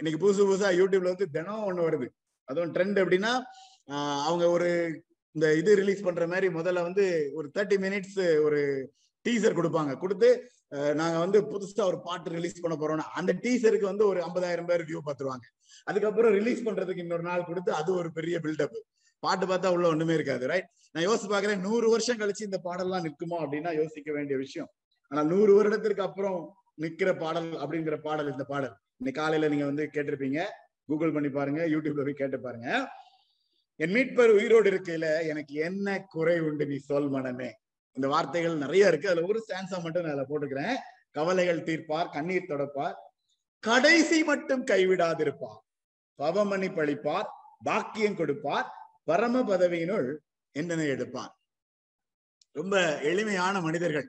A: இன்னைக்கு புதுசு புதுசா யூடியூப்ல வந்து தினம் ஒண்ணு வருது. அதுவும் ட்ரெண்ட் எப்படின்னா அவங்க ஒரு இந்த இது ரிலீஸ் பண்ற மாதிரி முதல்ல வந்து ஒரு தேர்ட்டி மினிட்ஸ் ஒரு டீசர் கொடுப்பாங்க. கொடுத்து நாங்க வந்து புதுசா ஒரு பாட்டு ரிலீஸ் பண்ண போறோம்னா அந்த டீசருக்கு வந்து ஒரு ஐம்பதாயிரம் பேர் வியூ பார்த்துருவாங்க. அதுக்கப்புறம் ரிலீஸ் பண்றதுக்கு இன்னொரு நாள் கொடுத்து அது ஒரு பெரிய பில்டப் பாட்டு பார்த்தா உள்ள ஒண்ணுமே இருக்காது ரைட் நான் யோசிச்சு பாக்குறேன் நூறு வருஷம் கழிச்சு இந்த பாடல்லாம் நிற்குமா அப்படின்னா யோசிக்க வேண்டிய விஷயம். ஆனா நூறு வருடத்திற்கு அப்புறம் நிக்கிற பாடல் அப்படிங்கிற பாடல் இந்த பாடல். இன்னைக்கு காலையில நீங்க வந்து கேட்டிருப்பீங்க. கூகுள் பண்ணி பாருங்க யூடியூப்ல போய் கேட்டு பாருங்க. என் மீட்பர் உயிரோடு இருக்கையில எனக்கு என்ன குறை உண்டு நீ சொல் மனமே. இந்த வார்த்தைகள் நிறைய இருக்கு. அதுல ஒரு சான்ஸா மட்டும் நான் அதில் போட்டுக்கிறேன். கவலைகள் தீர்ப்பார் கண்ணீர் தொடப்பார். கடைசி மட்டும் கைவிடாதிருப்பார். பவமணி பழிப்பார் பாக்கியம் கொடுப்பார் பரம பதவியினுள் என்னென்ன எடுப்பார்? ரொம்ப எளிமையான மனிதர்கள்.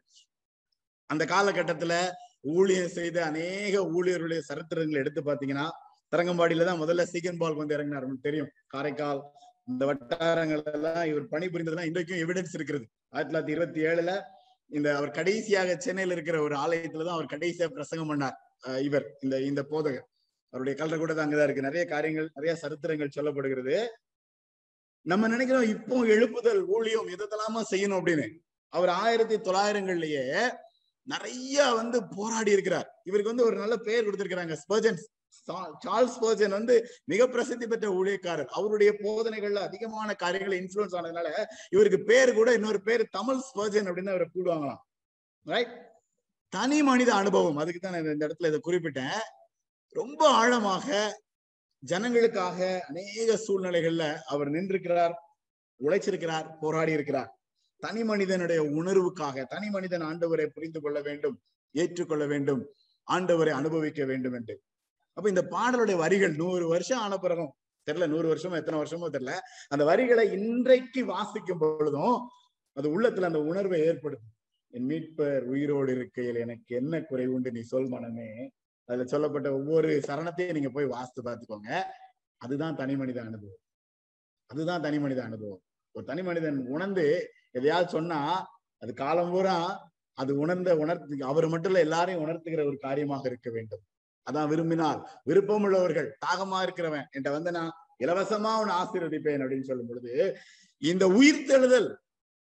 A: அந்த காலகட்டத்துல ஊழியம் செய்த அநேக ஊழியர்களுடைய சரித்திரங்களை எடுத்து பாத்தீங்கன்னா தரங்கம்பாடியில தான் முதல்ல சீக்கன் பால் வந்து இறங்கினார். தெரியும். காரைக்கால் இந்த வட்டாரங்கள் எல்லாம் இவர் பணி புரிந்ததெல்லாம் இன்றைக்கும் எவிடன்ஸ் இருக்கிறது. ஆயிரத்தி தொள்ளாயிரத்தி இருபத்தி ஏழுல இந்த அவர் கடைசியாக சென்னையில இருக்கிற ஒரு ஆலயத்துலதான் அவர் கடைசியா பிரசங்கம் பண்ணார். இவர் இந்த இந்த போதகர். அவருடைய கல்ற கூட அங்கதான் இருக்கு. நிறைய காரியங்கள் நிறைய சரித்திரங்கள் சொல்லப்படுகிறது. நம்ம நினைக்கிறோம் இப்போ எழுப்புதல் ஊழியம் எதெல்லாமா செய்யணும் அப்படின்னு. அவர் ஆயிரத்தி தொள்ளாயிரங்கள்லயே நிறைய வந்து போராடி இருக்கிறார். இவருக்கு வந்து ஒரு நல்ல பெயர் கொடுத்திருக்கிறாங்க ஸ்பர்ஜன்ஸ் சார்ல்ஸ் பர்ஜன் வந்து மிக பிரசித்தி பெற்ற ஊழியக்காரர். அவருடைய போதனைகள்ல அதிகமான காரியங்கள் இன்ஃபுளுன்ஸ் ஆனதுனால இவருக்கு பேர் கூட இன்னொரு பேர் தமிழ் ஸ்பர்ஜன் அப்படின்னு அவரை கூடுவாங்களாம். ரைட் தனி மனித அனுபவம். அதுக்கு தான் நான் இந்த இடத்துல இதை குறிப்பிட்டேன். ரொம்ப ஆழமாக ஜனங்களுக்காக அநேக சூழ்நிலைகள்ல அவர் நின்றிருக்கிறார் உழைச்சிருக்கிறார் போராடி இருக்கிறார். தனி மனிதனுடைய உணர்வுக்காக தனி மனிதன் ஆண்டவரை புரிந்து கொள்ள வேண்டும் ஏற்றுக்கொள்ள வேண்டும் ஆண்டவரை அனுபவிக்க வேண்டும் என்று. அப்ப இந்த பாடலுடைய வரிகள் நூறு வருஷம் ஆன பிறகும் தெரியல நூறு வருஷமோ எத்தனை வருஷமோ தெரியல அந்த வரிகளை இன்றைக்கு வாசிக்கும் பொழுதும் அது உள்ளத்துல அந்த உணர்வை ஏற்படுத்தும். என் மீட்பர் உயிரோடு இருக்கையில் எனக்கு என்ன குறை உண்டு நீ சொல் மனமே. அதுல சொல்லப்பட்ட ஒவ்வொரு சரணத்தையும் நீங்க போய் வாசித்து பார்த்துக்கோங்க. அதுதான் தனி மனித அனுபவம். அதுதான் தனி மனித அனுபவம். ஒரு தனி மனிதன் உணர்ந்து எதையாவது சொன்னா அது காலம் பூரா அது உணர்ந்த உணர்த்து அவர் மட்டும் இல்ல எல்லாரையும் உணர்த்துகிற ஒரு காரியமாக இருக்க வேண்டும். அதான் விரும்பினால். விருப்பம் உள்ளவர்கள் தாகமா இருக்கிறவன் என்கிட்ட வந்து நான் இலவசமா உன் ஆசீர்வதிப்பேன் அப்படின்னு சொல்லும் பொழுது இந்த உயிர் தெழுதல்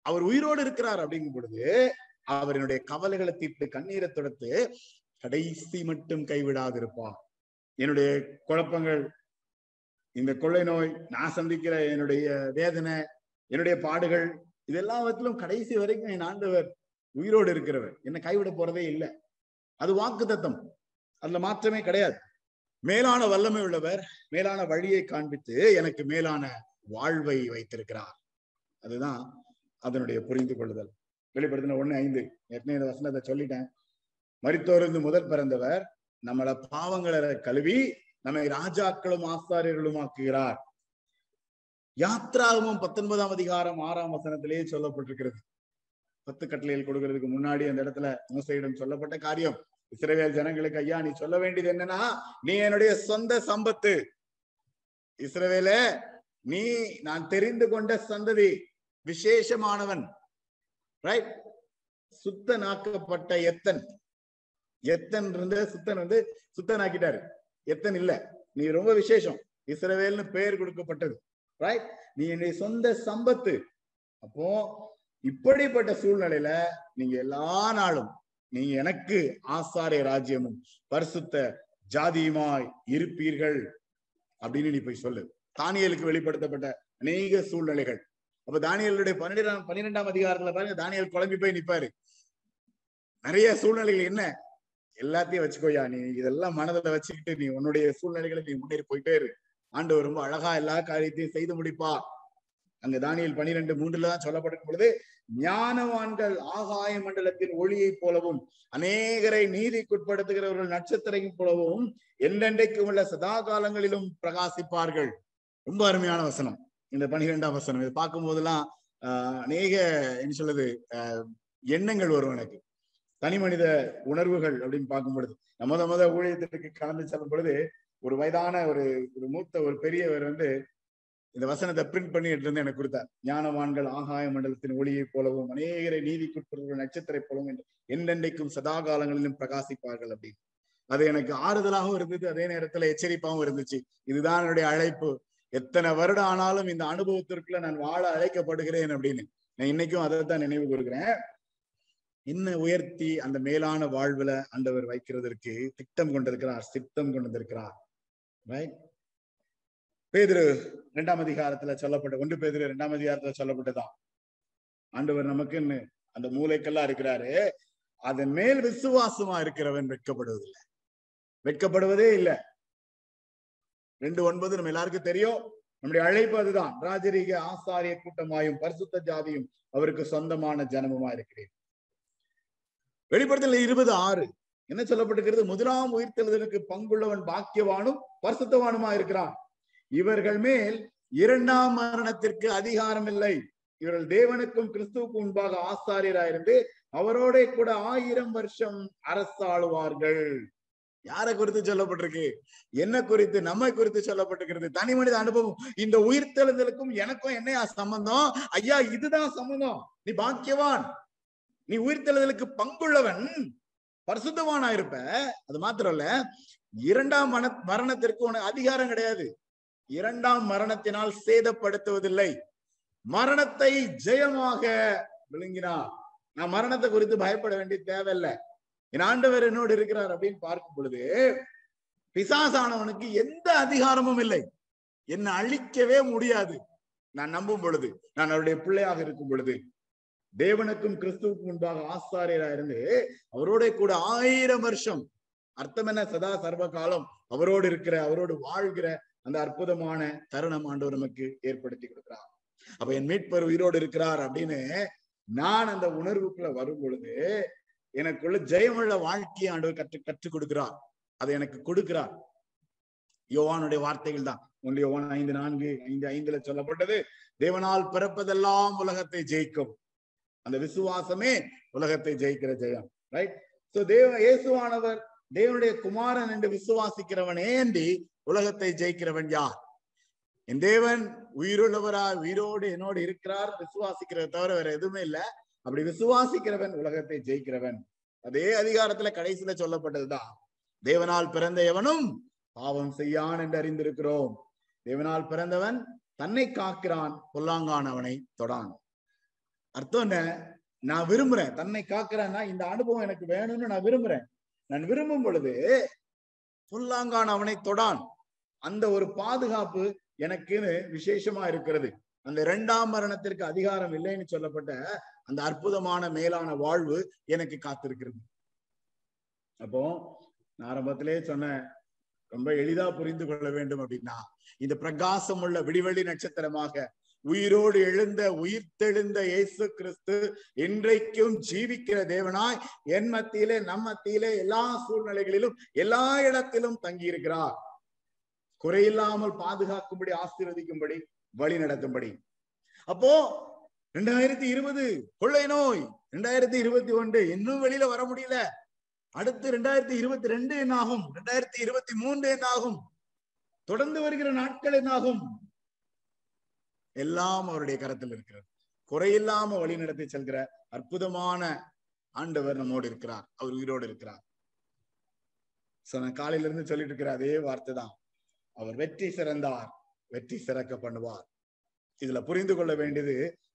A: அவர் உயிரோடு இருக்கிறார் அப்படிங்கும் பொழுது அவர் என்னுடைய கவலைகளை தீட்டு கண்ணீரை தொடர்த்து கடைசி மட்டும் கைவிடாதிருப்பார். என்னுடைய குழப்பங்கள் இந்த கொள்ளை நோய் நான் சந்திக்கிற என்னுடைய வேதனை என்னுடைய பாடுகள் இதெல்லாவற்றிலும் கடைசி வரைக்கும் என் ஆண்டவர் உயிரோடு இருக்கிறவர். என்னை கைவிட போறதே இல்லை. அது வாக்கு தத்தம். அதுல மாற்றமே கிடையாது. மேலான வல்லமை உள்ளவர் மேலான வழியை காண்பித்து எனக்கு மேலான வாழ்வை வைத்திருக்கிறார். அதுதான் அதனுடைய புரிந்து கொள்ளுதல். வெளிப்படுத்தின ஒண்ணு ஐந்து. ஏற்கனவே இந்த வசனத்தை சொல்லிட்டேன். மறித்தோருந்து முதல் பிறந்தவர் நம்மள பாவங்களை கழுவி நம்மை ராஜாக்களும் ஆசாரியர்களும் ஆக்குகிறார் யாத்ராகமும் பத்தொன்பதாம் அதிகாரம் ஆறாம் வசனத்திலேயே சொல்லப்பட்டிருக்கிறது. பத்து கட்டளையில் கொடுக்கறதுக்கு முன்னாடி அந்த இடத்துல மோசையிடம் சொல்லப்பட்ட காரியம். இஸ்ரேவேல் ஜனங்களுக்கு ஐயா நீ சொல்ல வேண்டியது என்னன்னா நீ என்னுடைய சொந்த சம்பத்து. இஸ்ரவேல நீ நான் தெரிந்து கொண்ட சந்ததி விசேஷமானவன். ரைட் சுத்தனாக்கப்பட்ட எத்தன். எத்தன் இருந்து சுத்தன் வந்து சுத்தனாக்கிட்டாரு. எத்தன் இல்ல. நீ ரொம்ப விசேஷம். இஸ்ரவேல்னு பெயர் கொடுக்கப்பட்டது. ரைட் நீ என்னுடைய சொந்த சம்பத்து. அப்போ இப்படிப்பட்ட சூழ்நிலையில நீங்க எல்லா நாளும் நீ எனக்கு ஆசாரிய ராஜ்யமும் பரிசுத்த ஜாதியுமாய் இருப்பீர்கள் அப்படின்னு நீ போய் சொல்லு. தானியலுக்கு வெளிப்படுத்தப்பட்ட அநேக சூழ்நிலைகள். அப்ப தானியலுடைய பன்னிரெண்டாம் பன்னிரெண்டாம் அதிகாரத்துல பாருங்க தானியல் குழம்பி போய் நிப்பாரு. நிறைய சூழ்நிலைகள் என்ன? எல்லாத்தையும் வச்சுக்கோயா நீ இதெல்லாம் மனதில் வச்சுக்கிட்டு நீ உன்னுடைய சூழ்நிலைகளை நீ முன்னேறி போயிட்டே இரு. ஆண்டு ரொம்ப அழகா எல்லா காரியத்தையும் செய்து முடிப்பா அங்க தானியல் பனிரெண்டு மூன்றுல தான் சொல்லப்படும் பொழுது ஞானவான்கள் ஆகாய மண்டலத்தின் ஒளியைப் போலவும் அநேகரை நீதிக்குட்படுத்துகிறவர்கள் நட்சத்திரையும் போலவும் என்றென்றைக்கும் உள்ள சதா காலங்களிலும் பிரகாசிப்பார்கள். ரொம்ப அருமையான வசனம். இந்த பனிரெண்டாம் வசனம். இதை பார்க்கும் போதெல்லாம் ஆஹ் அநேக என்ன சொல்லுது ஆஹ் எண்ணங்கள் வரும் எனக்கு. தனி மனித உணர்வுகள் அப்படின்னு பார்க்கும் பொழுது நம்ம முத ஊழியத்திற்கு கலந்து செல்லும் பொழுது ஒரு வயதான ஒரு ஒரு மூத்த ஒரு பெரியவர் வந்து இந்த வசனத்தை பிரிண்ட் பண்ணி எடுத்து எனக்கு கொடுத்தார். ஞானவான்கள் ஆகாய மண்டலத்தின் ஒளியை போலவும் அநேகரை நீதிக்குட்பவர்கள் நட்சத்திரை போலவும் என்று என்றென்றைக்கும் சதா காலங்களிலும் பிரகாசிப்பார்கள் அப்படின்னு. அது எனக்கு ஆறுதலாகவும் இருந்தது. அதே நேரத்துல எச்சரிப்பாகவும் இருந்துச்சு. இதுதான் என்னுடைய அழைப்பு. எத்தனை வருடம் ஆனாலும் இந்த அனுபவத்திற்குள்ள நான் வாழ அழைக்கப்படுகிறேன் அப்படின்னு. நான் இன்னைக்கும் அதை தான் நினைவு கூறுகிறேன். இன்னும் உயர்த்தி அந்த மேலான வாழ்வுல அந்தவர் வைக்கிறதற்கு திட்டம் கொண்டிருக்கிறார் சித்தம் கொண்டிருக்கிறார். ரைட் பேதிரு இரண்டாம் அதிகாரத்துல சொல்லப்பட்ட ஒன்று பேதிரு இரண்டாம் அதிகாரத்துல சொல்லப்பட்டதான் ஆண்டவர் நமக்குன்னு அந்த மூளைக்கெல்லாம் இருக்கிறாரு. அதன் மேல் விசுவாசமா இருக்கிறவன் வெட்கப்படுவதில்லை வெட்கப்படுவதே இல்லை. ரெண்டு ஒன்பது நம்ம எல்லாருக்கும் தெரியும். நம்முடைய அழைப்பு அதுதான். ராஜரீக ஆசாரிய கூட்டமாயும் பரிசுத்த ஜாதியும் அவருக்கு சொந்தமான ஜனமுமா இருக்கிறேன் வெளிப்படுத்தல இருபது ஆறு. என்ன சொல்லப்பட்டிருக்கிறது? முதலாம் உயிர்த்தெழுதலுக்கு பங்குள்ளவன் பாக்கியவானும் பரிசுத்தவானுமா இருக்கிறான். இவர்கள் மேல் இரண்டாம் மரணத்திற்கு அதிகாரம் இல்லை. இவர்கள் தேவனுக்கும் கிறிஸ்துவுக்கும் முன்பாக ஆசாரியராயிருந்து அவரோட கூட ஆயிரம் வருஷம் அரசாளுவார்கள். யாரை குறித்து சொல்லப்பட்டிருக்கு? என்ன குறித்து? நம்மை குறித்து சொல்லப்பட்டிருக்கிறது. தனி மனித அனுபவம். இந்த உயிர்த்தெழுதலுக்கும் எனக்கும் என்ன சம்பந்தம்? ஐயா இதுதான் சம்பந்தம். நீ பாக்கியவான். நீ உயிர்த்தெழுதலுக்கு பங்குள்ளவன். பரிசுத்தவானா இருப்ப. அது மாத்திரம் இல்ல இரண்டாம் மன மரணத்திற்கு உனக்கு அதிகாரம் கிடையாது. இரண்டாம் மரணத்தினால் சேதப்படுத்துவதில்லை. மரணத்தை ஜெயமாக விழுங்கினா நான் மரணத்தை குறித்து பயப்பட வேண்டிய தேவையில்லை. என் ஆண்டவர் என்னோடு இருக்கிறார் அப்படின்னு பார்க்கும் பொழுது பிசாசானவனுக்கு எந்த அதிகாரமும் இல்லை. என்னை அழிக்கவே முடியாது. நான் நம்பும் பொழுது நான் அவருடைய பிள்ளையாக இருக்கும் பொழுது. தேவனுக்கும் கிறிஸ்துவுக்கும் முன்பாக ஆசாரியரா இருந்து அவரோட கூட ஆயிரம் வருஷம். அர்த்தம் என்ன? சதா சர்வ காலம் அவரோடு இருக்கிற அவரோடு வாழ்கிற அந்த அற்புதமான தருணம் ஆண்டவர் நமக்கு ஏற்படுத்தி கொடுக்கிறார். அப்ப என் மீட்பர் உயிரோடு இருக்கிறார் அப்படின்னு நான் அந்த உணர்வுக்குள்ள வரும் பொழுது எனக்குள்ள ஜெயமுள்ள வாழ்க்கையை ஆண்டவர் கற்று கற்றுக் கொடுக்கிறார். அதை எனக்கு கொடுக்கிறார். யோவானுடைய வார்த்தைகள் தான். ஒன்று யோவான் ஐந்து நான்கு ஐந்து ஐந்துல சொல்லப்பட்டது தேவனால் பிறப்பதெல்லாம் உலகத்தை ஜெயிக்கும். அந்த விசுவாசமே உலகத்தை ஜெயிக்கிற ஜெயம் ரைட் சோ தேவ இயேசுவானவர் தேவனுடைய குமாரன் என்று விசுவாசிக்கிறவன் ஏந்தி உலகத்தை ஜெயிக்கிறவன் யார்? என் தேவன் உயிருள்ளவரா உயிரோடு என்னோடு இருக்கிறார் விசுவாசிக்கிறத தவிர வேற எதுவுமே இல்ல. அப்படி விசுவாசிக்கிறவன் உலகத்தை ஜெயிக்கிறவன். அதே அதிகாரத்துல கடைசியில சொல்லப்பட்டதுதான். தேவனால் பிறந்த எவனும் பாவம் செய்யான் என்று அறிந்திருக்கிறோம். தேவனால் பிறந்தவன் தன்னை காக்கிறான் பொல்லாங்கானவனை தொடான். அர்த்தம் என்ன? நான் விரும்புறேன். தன்னை காக்குறேன்னா இந்த அனுபவம் எனக்கு வேணும்னு நான் விரும்புறேன். நான் விரும்பும் பொழுது புல்லாங்கான் அவனை தொடான். அந்த ஒரு பாதுகாப்பு எனக்குன்னு விசேஷமா இருக்கிறது. அந்த இரண்டாம் மரணத்திற்கு அதிகாரம் இல்லைன்னு சொல்லப்பட்ட அந்த அற்புதமான மேலான வாழ்வு எனக்கு காத்திருக்கிறது. அப்போ நான் ஆரம்பத்திலே சொன்னேன் ரொம்ப எளிதா புரிந்து கொள்ள வேண்டும் அப்படின்னா இந்த பிரகாசம் உள்ள விடிவெளி நட்சத்திரமாக உயிரோடு எழுந்த உயிர்த்தெழுந்த இயேசு கிறிஸ்து இன்றைக்கும் ஜீவிக்கிற தேவனாய் என் மத்தியிலே நம் மத்தியிலே எல்லா சூழ்நிலைகளிலும் எல்லா இடத்திலும் தங்கியிருக்கிறார். குறையில்லாமல் பாதுகாக்கும்படி ஆசீர்வதிக்கும்படி வழி நடத்தும்படி. அப்போ ரெண்டாயிரத்தி இருபது கொள்ளை நோய் ரெண்டாயிரத்தி இருபத்தி ஒன்று இன்னும் வெளியில வர முடியல. அடுத்து ரெண்டாயிரத்தி இருபத்தி ரெண்டு என்ன ஆகும் ரெண்டாயிரத்தி இருபத்தி மூன்று என்னாகும்? தொடர்ந்து வருகிற நாட்கள் என்னாகும்? எல்லாம் அவருடைய கரத்தில் இருக்கிறது. குறையில்லாம வழி நடத்தி செல்கிற அற்புதமான ஆண்டவர் நம்மோடு இருக்கிறார். அவர் உயிரோடு இருக்கிறார். சோ நான் காலையில இருந்து சொல்லிட்டு இருக்கிற அதே வார்த்தை தான். அவர் வெற்றி சிறந்தார் வெற்றி சிறக்க பண்ணுவார். இதுல புரிந்து கொள்ள வேண்டியது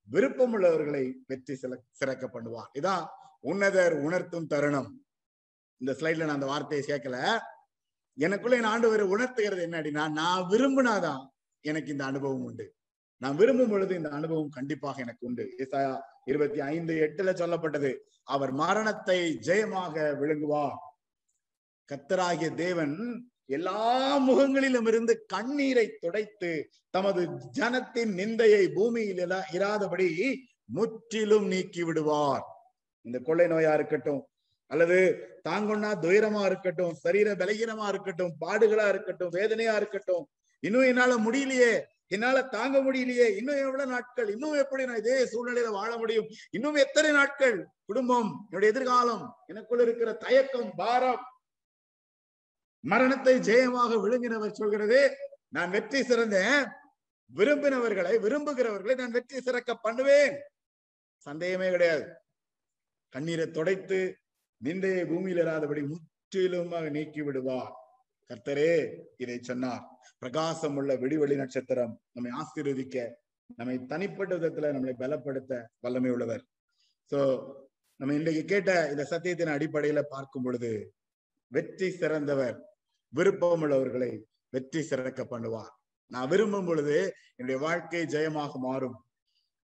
A: விருப்பம் உள்ளவர்களை வெற்றி சில சிறக்க பண்ணுவார். இதான் உன்னதர் உணர்த்தும் தருணம். இந்த ஸ்லைட்ல நான் அந்த வார்த்தையை சேர்க்கல. எனக்குள்ள என் ஆண்டவர் உணர்த்துகிறது என்ன அப்படின்னா நான் விரும்பினாதான் எனக்கு இந்த அனுபவம் உண்டு. நான் விரும்பும் பொழுது இந்த அனுபவம் கண்டிப்பாக எனக்கு உண்டு. ஏசாயா இருபத்தி ஐந்து எட்டுல சொல்லப்பட்டது அவர் மரணத்தை ஜெயமாக விழுங்குவார். கத்தராகிய தேவன் எல்லா முகங்களிலும் இருந்து கண்ணீரை துடைத்து தமது ஜனத்தின் நிந்தையை பூமியில் இராதபடி முற்றிலும் நீக்கி விடுவார் இந்த கொள்ளை நோயா இருக்கட்டும் அல்லது தாங்கொன்னா துயரமா இருக்கட்டும் சரீர பலகீனமா இருக்கட்டும் பாடுகளா இருக்கட்டும் வேதனையா இருக்கட்டும் இன்னும் என்னால முடியலையே என்னால தாங்க முடியலையே. இன்னும் எவ்வளவு நாட்கள்? இன்னும் எப்படி நான் இதே சூழ்நிலையில வாழ முடியும்? இன்னும் எத்தனை நாட்கள்? குடும்பம் என்னுடைய எதிர்காலம் எனக்குள்ள இருக்கிற தயக்கம் பாரம் மரணத்தை ஜெயமாக விழுங்கினவர் சொல்கிறது நான் வெற்றி சிறந்தேன். விரும்பினவர்களை விரும்புகிறவர்களை நான் வெற்றி சிறக்க பண்ணுவேன். சந்தேகமே கிடையாது. கண்ணீரை துடைத்து நிந்தையை பூமியில் இராதபடி முற்றிலுமாக நீக்கி விடுவார். கர்த்தரே இதை சொன்னார். பிரகாசம் உள்ள விடிவெளி நட்சத்திரம் நம்மை ஆசீர்வதிக்க நம்மை தனிப்பட்ட விதத்துல நம்மளை பலப்படுத்த வல்லமை உள்ளவர் சோ நம்ம இன்றைக்கு கேட்ட இந்த சத்தியத்தின் அடிப்படையில பார்க்கும் பொழுது வெற்றி சிறந்தவர் விருப்பம் உள்ளவர்களை வெற்றி சிறக்க பண்ணுவார். நான் விரும்பும் பொழுது என்னுடைய வாழ்க்கை ஜெயமாக மாறும்.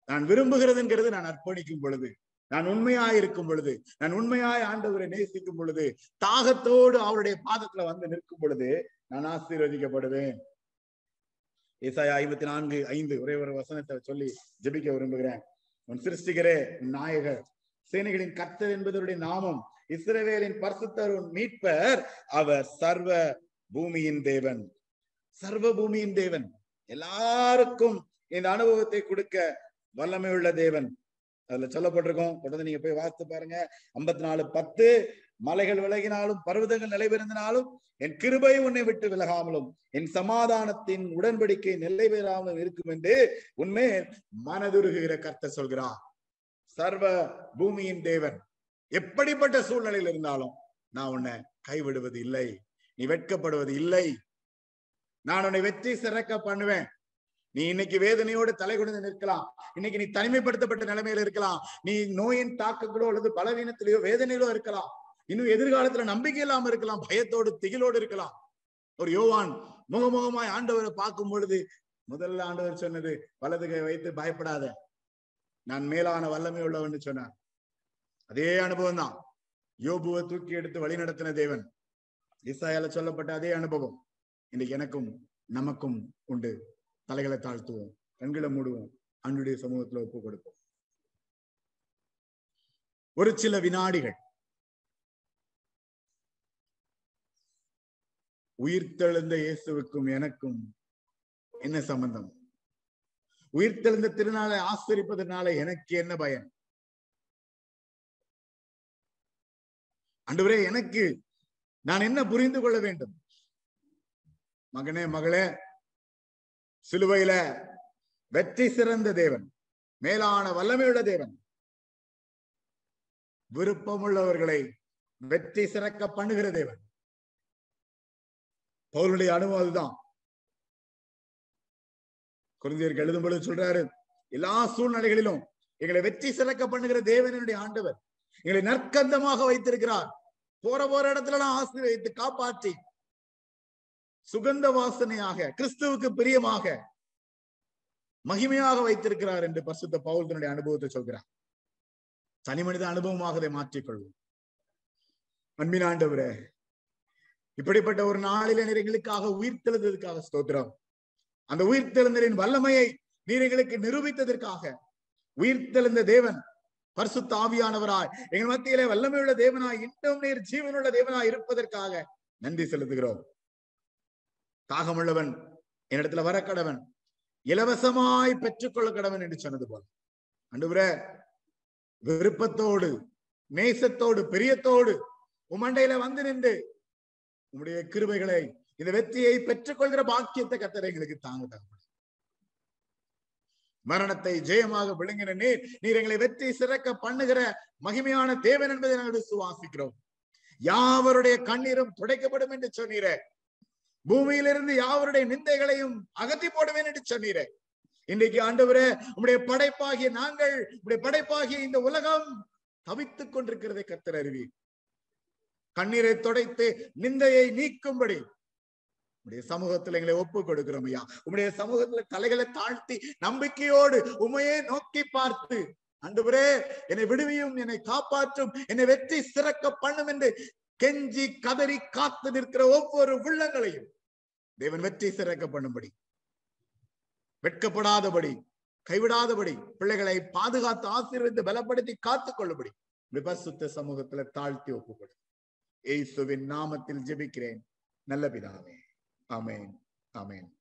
A: நான் விரும்புகிறதுங்கிறது நான் அர்ப்பணிக்கும் பொழுது நான் உண்மையாய் இருக்கும் பொழுது நான் உண்மையாய் ஆண்டவரை நேசிக்கும் பொழுது தாகத்தோடு அவருடைய பாதத்துல வந்து நிற்கும் பொழுது நான் ஆசீர்வதிக்கப்படுவேன். ஏசாயா ஐம்பத்தி நான்கு ஐந்து ஒரே ஒரு வசனத்தை சொல்லி ஜெபிக்க விரும்புகிறேன். உன் சிருஷ்டிகரே உன் நாயகர் சேனைகளின் கர்த்தர் என்பதனுடைய நாமம் இஸ்ரவேலின் பரிசுத்தர் உன் மீட்பர் அவர் சர்வ பூமியின் தேவன். சர்வ பூமியின் தேவன். எல்லாருக்கும் இந்த அனுபவத்தை கொடுக்க வல்லமை உள்ள தேவன். அதுல சொல்லப்பட்டிருக்கோம். தொடர்ந்து நீங்க போய் வாசித்து பாருங்க. ஐம்பத்தி நாலு பத்து மலைகள் விலகினாலும் பர்வதங்கள் நிலைபெறினாலும் என் கிருபை உன்னை விட்டு விலகாமலும் என் சமாதானத்தின் உடன்படிக்கை நிலைபெறாமலும் இருக்கும் என்று உண்மை மனதுருகுகிற கருத்தை சொல்கிறார். சர்வ பூமியின் தேவன் எப்படிப்பட்ட சூழ்நிலையில் இருந்தாலும் நான் உன்னை கைவிடுவது இல்லை. நீ வெட்கப்படுவது இல்லை. நான் உன்னை வெற்றி சிறக்க பண்ணுவேன். நீ இன்னைக்கு வேதனையோடு தலை குனிந்து நிற்கலாம். இன்னைக்கு நீ தனிமைப்படுத்தப்பட்ட நிலைமையில இருக்கலாம். நீ நோயின் தாக்கங்களோ அல்லது பலவீனத்திலேயோ வேதனையிலோ இருக்கலாம். இன்னும் எதிர்காலத்துல நம்பிக்கை இல்லாம இருக்கலாம். பயத்தோடு திகிலோடு இருக்கலாம். ஒரு யோவான் முகமுகமாய் ஆண்டவரை பார்க்கும் பொழுது முதல்ல ஆண்டவர் சொன்னது வலது கை வைத்து பயப்படாத. நான் மேலான வல்லமை உள்ளவன் சொன்னார். அதே அனுபவம் தான். யோபுவை தூக்கி எடுத்து வழி நடத்தின தேவன். இசாயால சொல்லப்பட்ட அதே அனுபவம். இன்னைக்கு எனக்கும் நமக்கும் உண்டு. தலைகளை தாழ்த்துவோம் கண்களை மூடுவோம் அன்றைய சமூகத்துல ஒப்பு கொடுப்போம். ஒரு சில வினாடிகள் உயிர்த்தெழுந்த இயேசுவுக்கும் எனக்கும் என்ன சம்பந்தம்? உயிர்த்தெழுந்த திருநாளை ஆசிரிப்பதனால எனக்கு என்ன பயன்? அன்றுவரே எனக்கு நான் என்ன புரிந்து கொள்ள வேண்டும்? மகனே மகளே சிலுவையில வெற்றி சிறந்த தேவன் மேலான வல்லமையுள்ள தேவன். விருப்பமுள்ளவர்களை வெற்றி சிறக்க பண்ணுகிற தேவன். பவுலுடைய அனுபவம் அதுதான். குருந்தியர்கள் எழுதும் பொழுது சொல்றாரு எல்லா சூழ்நிலைகளிலும் எங்களை வெற்றி சிறக்க பண்ணுகிற தேவனுடைய ஆண்டவர். எங்களை நற்கந்தமாக வைத்திருக்கிறார். போற போற இடத்துல ஆசீர்வதித்து காப்பாற்றி சுகந்த வாசனையாக கிறிஸ்துவுக்கு பிரியமாக மகிமையாக வைத்திருக்கிறார் என்று பரிசுத்த பவுல் தன்னுடைய அனுபவத்தை சொல்கிறார். தனி மனித அனுபவமாக அதை மாற்றிக்கொள்வோம். அன்பினாண்டவரே இப்படிப்பட்ட ஒரு நாளில நீர் எங்களுக்காக உயிர் தெழுந்ததுக்காக ஸ்தோத்திரம். அந்த உயிர் தெழுந்தலின் வல்லமையை நீர் எங்களுக்கு நிரூபித்ததற்காக உயிர் தெழுந்த தேவன் பரிசு ஆவியானவராய் எங்கள் மத்தியிலே வல்லமையுள்ள தேவனாய் இன்னும் நீர் ஜீவனுள்ள தேவனாய் இருப்பதற்காக நன்றி செலுத்துகிறோம். தாகமுள்ளவன் என்னிடத்துல வர கடவன் இலவசமாய் பெற்றுக்கொள்ள கடவன் என்று சொன்னது போல. அண்டு விருப்பத்தோடு நேசத்தோடு பெரியத்தோடு உமண்டையில வந்து நின்று உம்முடைய கிருபைகளை இந்த வெற்றியை பெற்றுக்கொள்கிற பாக்கியத்தை கத்தரை எங்களுக்கு தாங்க தகவல் மரணத்தை ஜெயமாக விழுங்கின நீர் நீர் எங்களை வெற்றி சிறக்க பண்ணுகிற மகிமையான தேவன் என்பதை நாங்கள் சுவாசிக்கிறோம். யாவருடைய கண்ணீரும் துடைக்கப்படும் என்று சொன்னீரே. பூமியிலிருந்து யாவருடைய நிந்தைகளையும் அகத்தி போடுவேன் என்று சொன்னீரே. இன்றைக்கு ஆண்டவரே உம்முடைய படைப்பாகிய நாங்கள் உடைய படைப்பாகிய இந்த உலகம் தவித்துக் கொண்டிருக்கிறதை கத்தர் அறிவி கண்ணீரை துடைத்து நிந்தையை நீக்கும்படி உடைய சமூகத்தில் எங்களை ஒப்பு கொடுக்கிறோம் ஐயா. உம்முடைய சமூகத்துல தலைகளை தாழ்த்தி நம்பிக்கையோடு உண்மையே நோக்கி பார்த்து அன்றுவரே என்னை விடுவியும் என்னை காப்பாற்றும் என்னை வெற்றி சிறக்க பண்ணும் என்று கெஞ்சி கதறி காத்து நிற்கிற ஒவ்வொரு உள்ளங்களையும் தேவன் வெற்றி சிறக்க பண்ணும்படி வெட்கப்படாதபடி கைவிடாதபடி பிள்ளைகளை பாதுகாத்து ஆசீர்வித்து பலப்படுத்தி காத்துக் கொள்ளும்படி விபசுத்த சமூகத்துல தாழ்த்தி ஒப்புக்கொடு ஏசுவின் நாமத்தில் ஜெபிக்கிறேன். நல்ல பிதாவே. அமேன் அமேன்